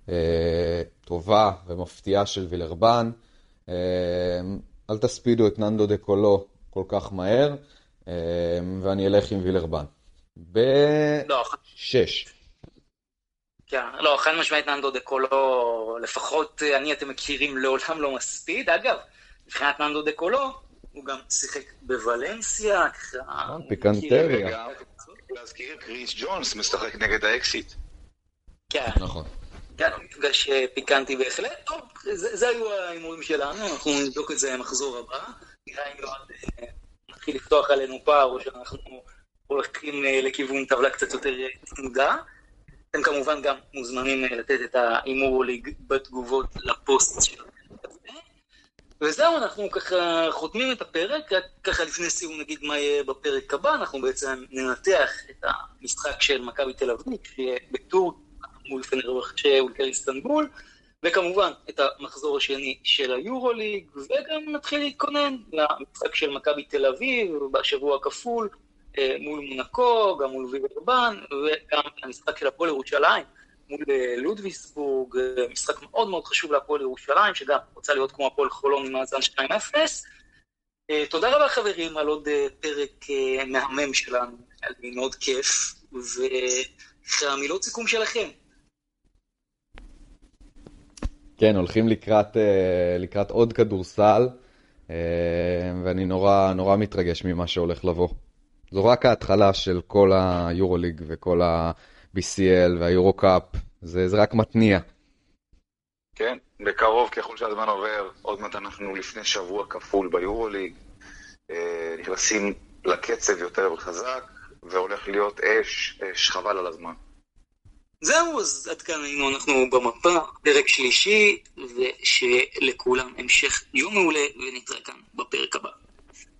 אה, טובה ומפתיעה של וילרבן. אה, אל תספידו את ננדו דה קולו כל כך מהר, אה, ואני אלך עם וילרבן. לא, בשש. כן, לא, חד משמעית ננדו דה קולו, לפחות אה, אני, אתם מכירים, לעולם לא מספיד. אגב, מבחינת ננדו דה קולו, הוא גם שיחק בוולנסיה, ככה... נכון, פיקנטריה. להזכיר, קריס ג'ונס משחק נגד האקסיט. כן, נכון. כן, מפגש פיקנטי בהחלט. טוב, זה, זה היו ההימורים שלנו, אנחנו נבדוק את זה במחזור הבא. נראה אם יועד מתחיל לפתוח עלינו פער, או שאנחנו הולכים לכיוון טבלה קצת יותר צמודה. אתם כמובן גם מוזמנים לתת את ההימור בתגובות לפוסט שלנו. וזהו, אנחנו ככה חותמים את הפרק, ככה לפני סיום נגיד מה יהיה בפרק הבא, אנחנו בעצם ננתח את המשחק של מכבי תל אביב, שיהיה בטור מול פנרבחצ'ה אולקר איסטנבול, וכמובן את המחזור השני של היורוליג, וגם נתחיל להתכונן למשחק של מכבי תל אביב בשבוע הכפול מול מונקו, גם מול ויברבן, וגם המשחק של הפועל ירושלים. מול לודוויסבורג, משחק מאוד מאוד חשוב להפועל ירושלים, שגם רוצה להיות כמו הפועל חולון מאזן 2-0. תודה רבה חברים על עוד פרק מהמם שלנו, היה לי מאוד כיף, והמילות סיכום שלכם. כן, הולכים לקראת, לקראת עוד כדורסל, ואני נורא, נורא מתרגש ממה שהולך לבוא. זו רק ההתחלה של כל היורוליג וכל ה... BCL והיורו-קאפ, זה, זה רק מתניע. כן, בקרוב ככל שהזמן עובר, עוד מעט אנחנו לפני שבוע כפול ביורוליג, אה, נכנסים לקצב יותר חזק, והולך להיות אש, אש חבל על הזמן. זהו, אז עד כאן היינו אנחנו במפה, פרק שלישי, ושיהיה לכולם המשך יום מעולה, ונתראה כאן בפרק הבא.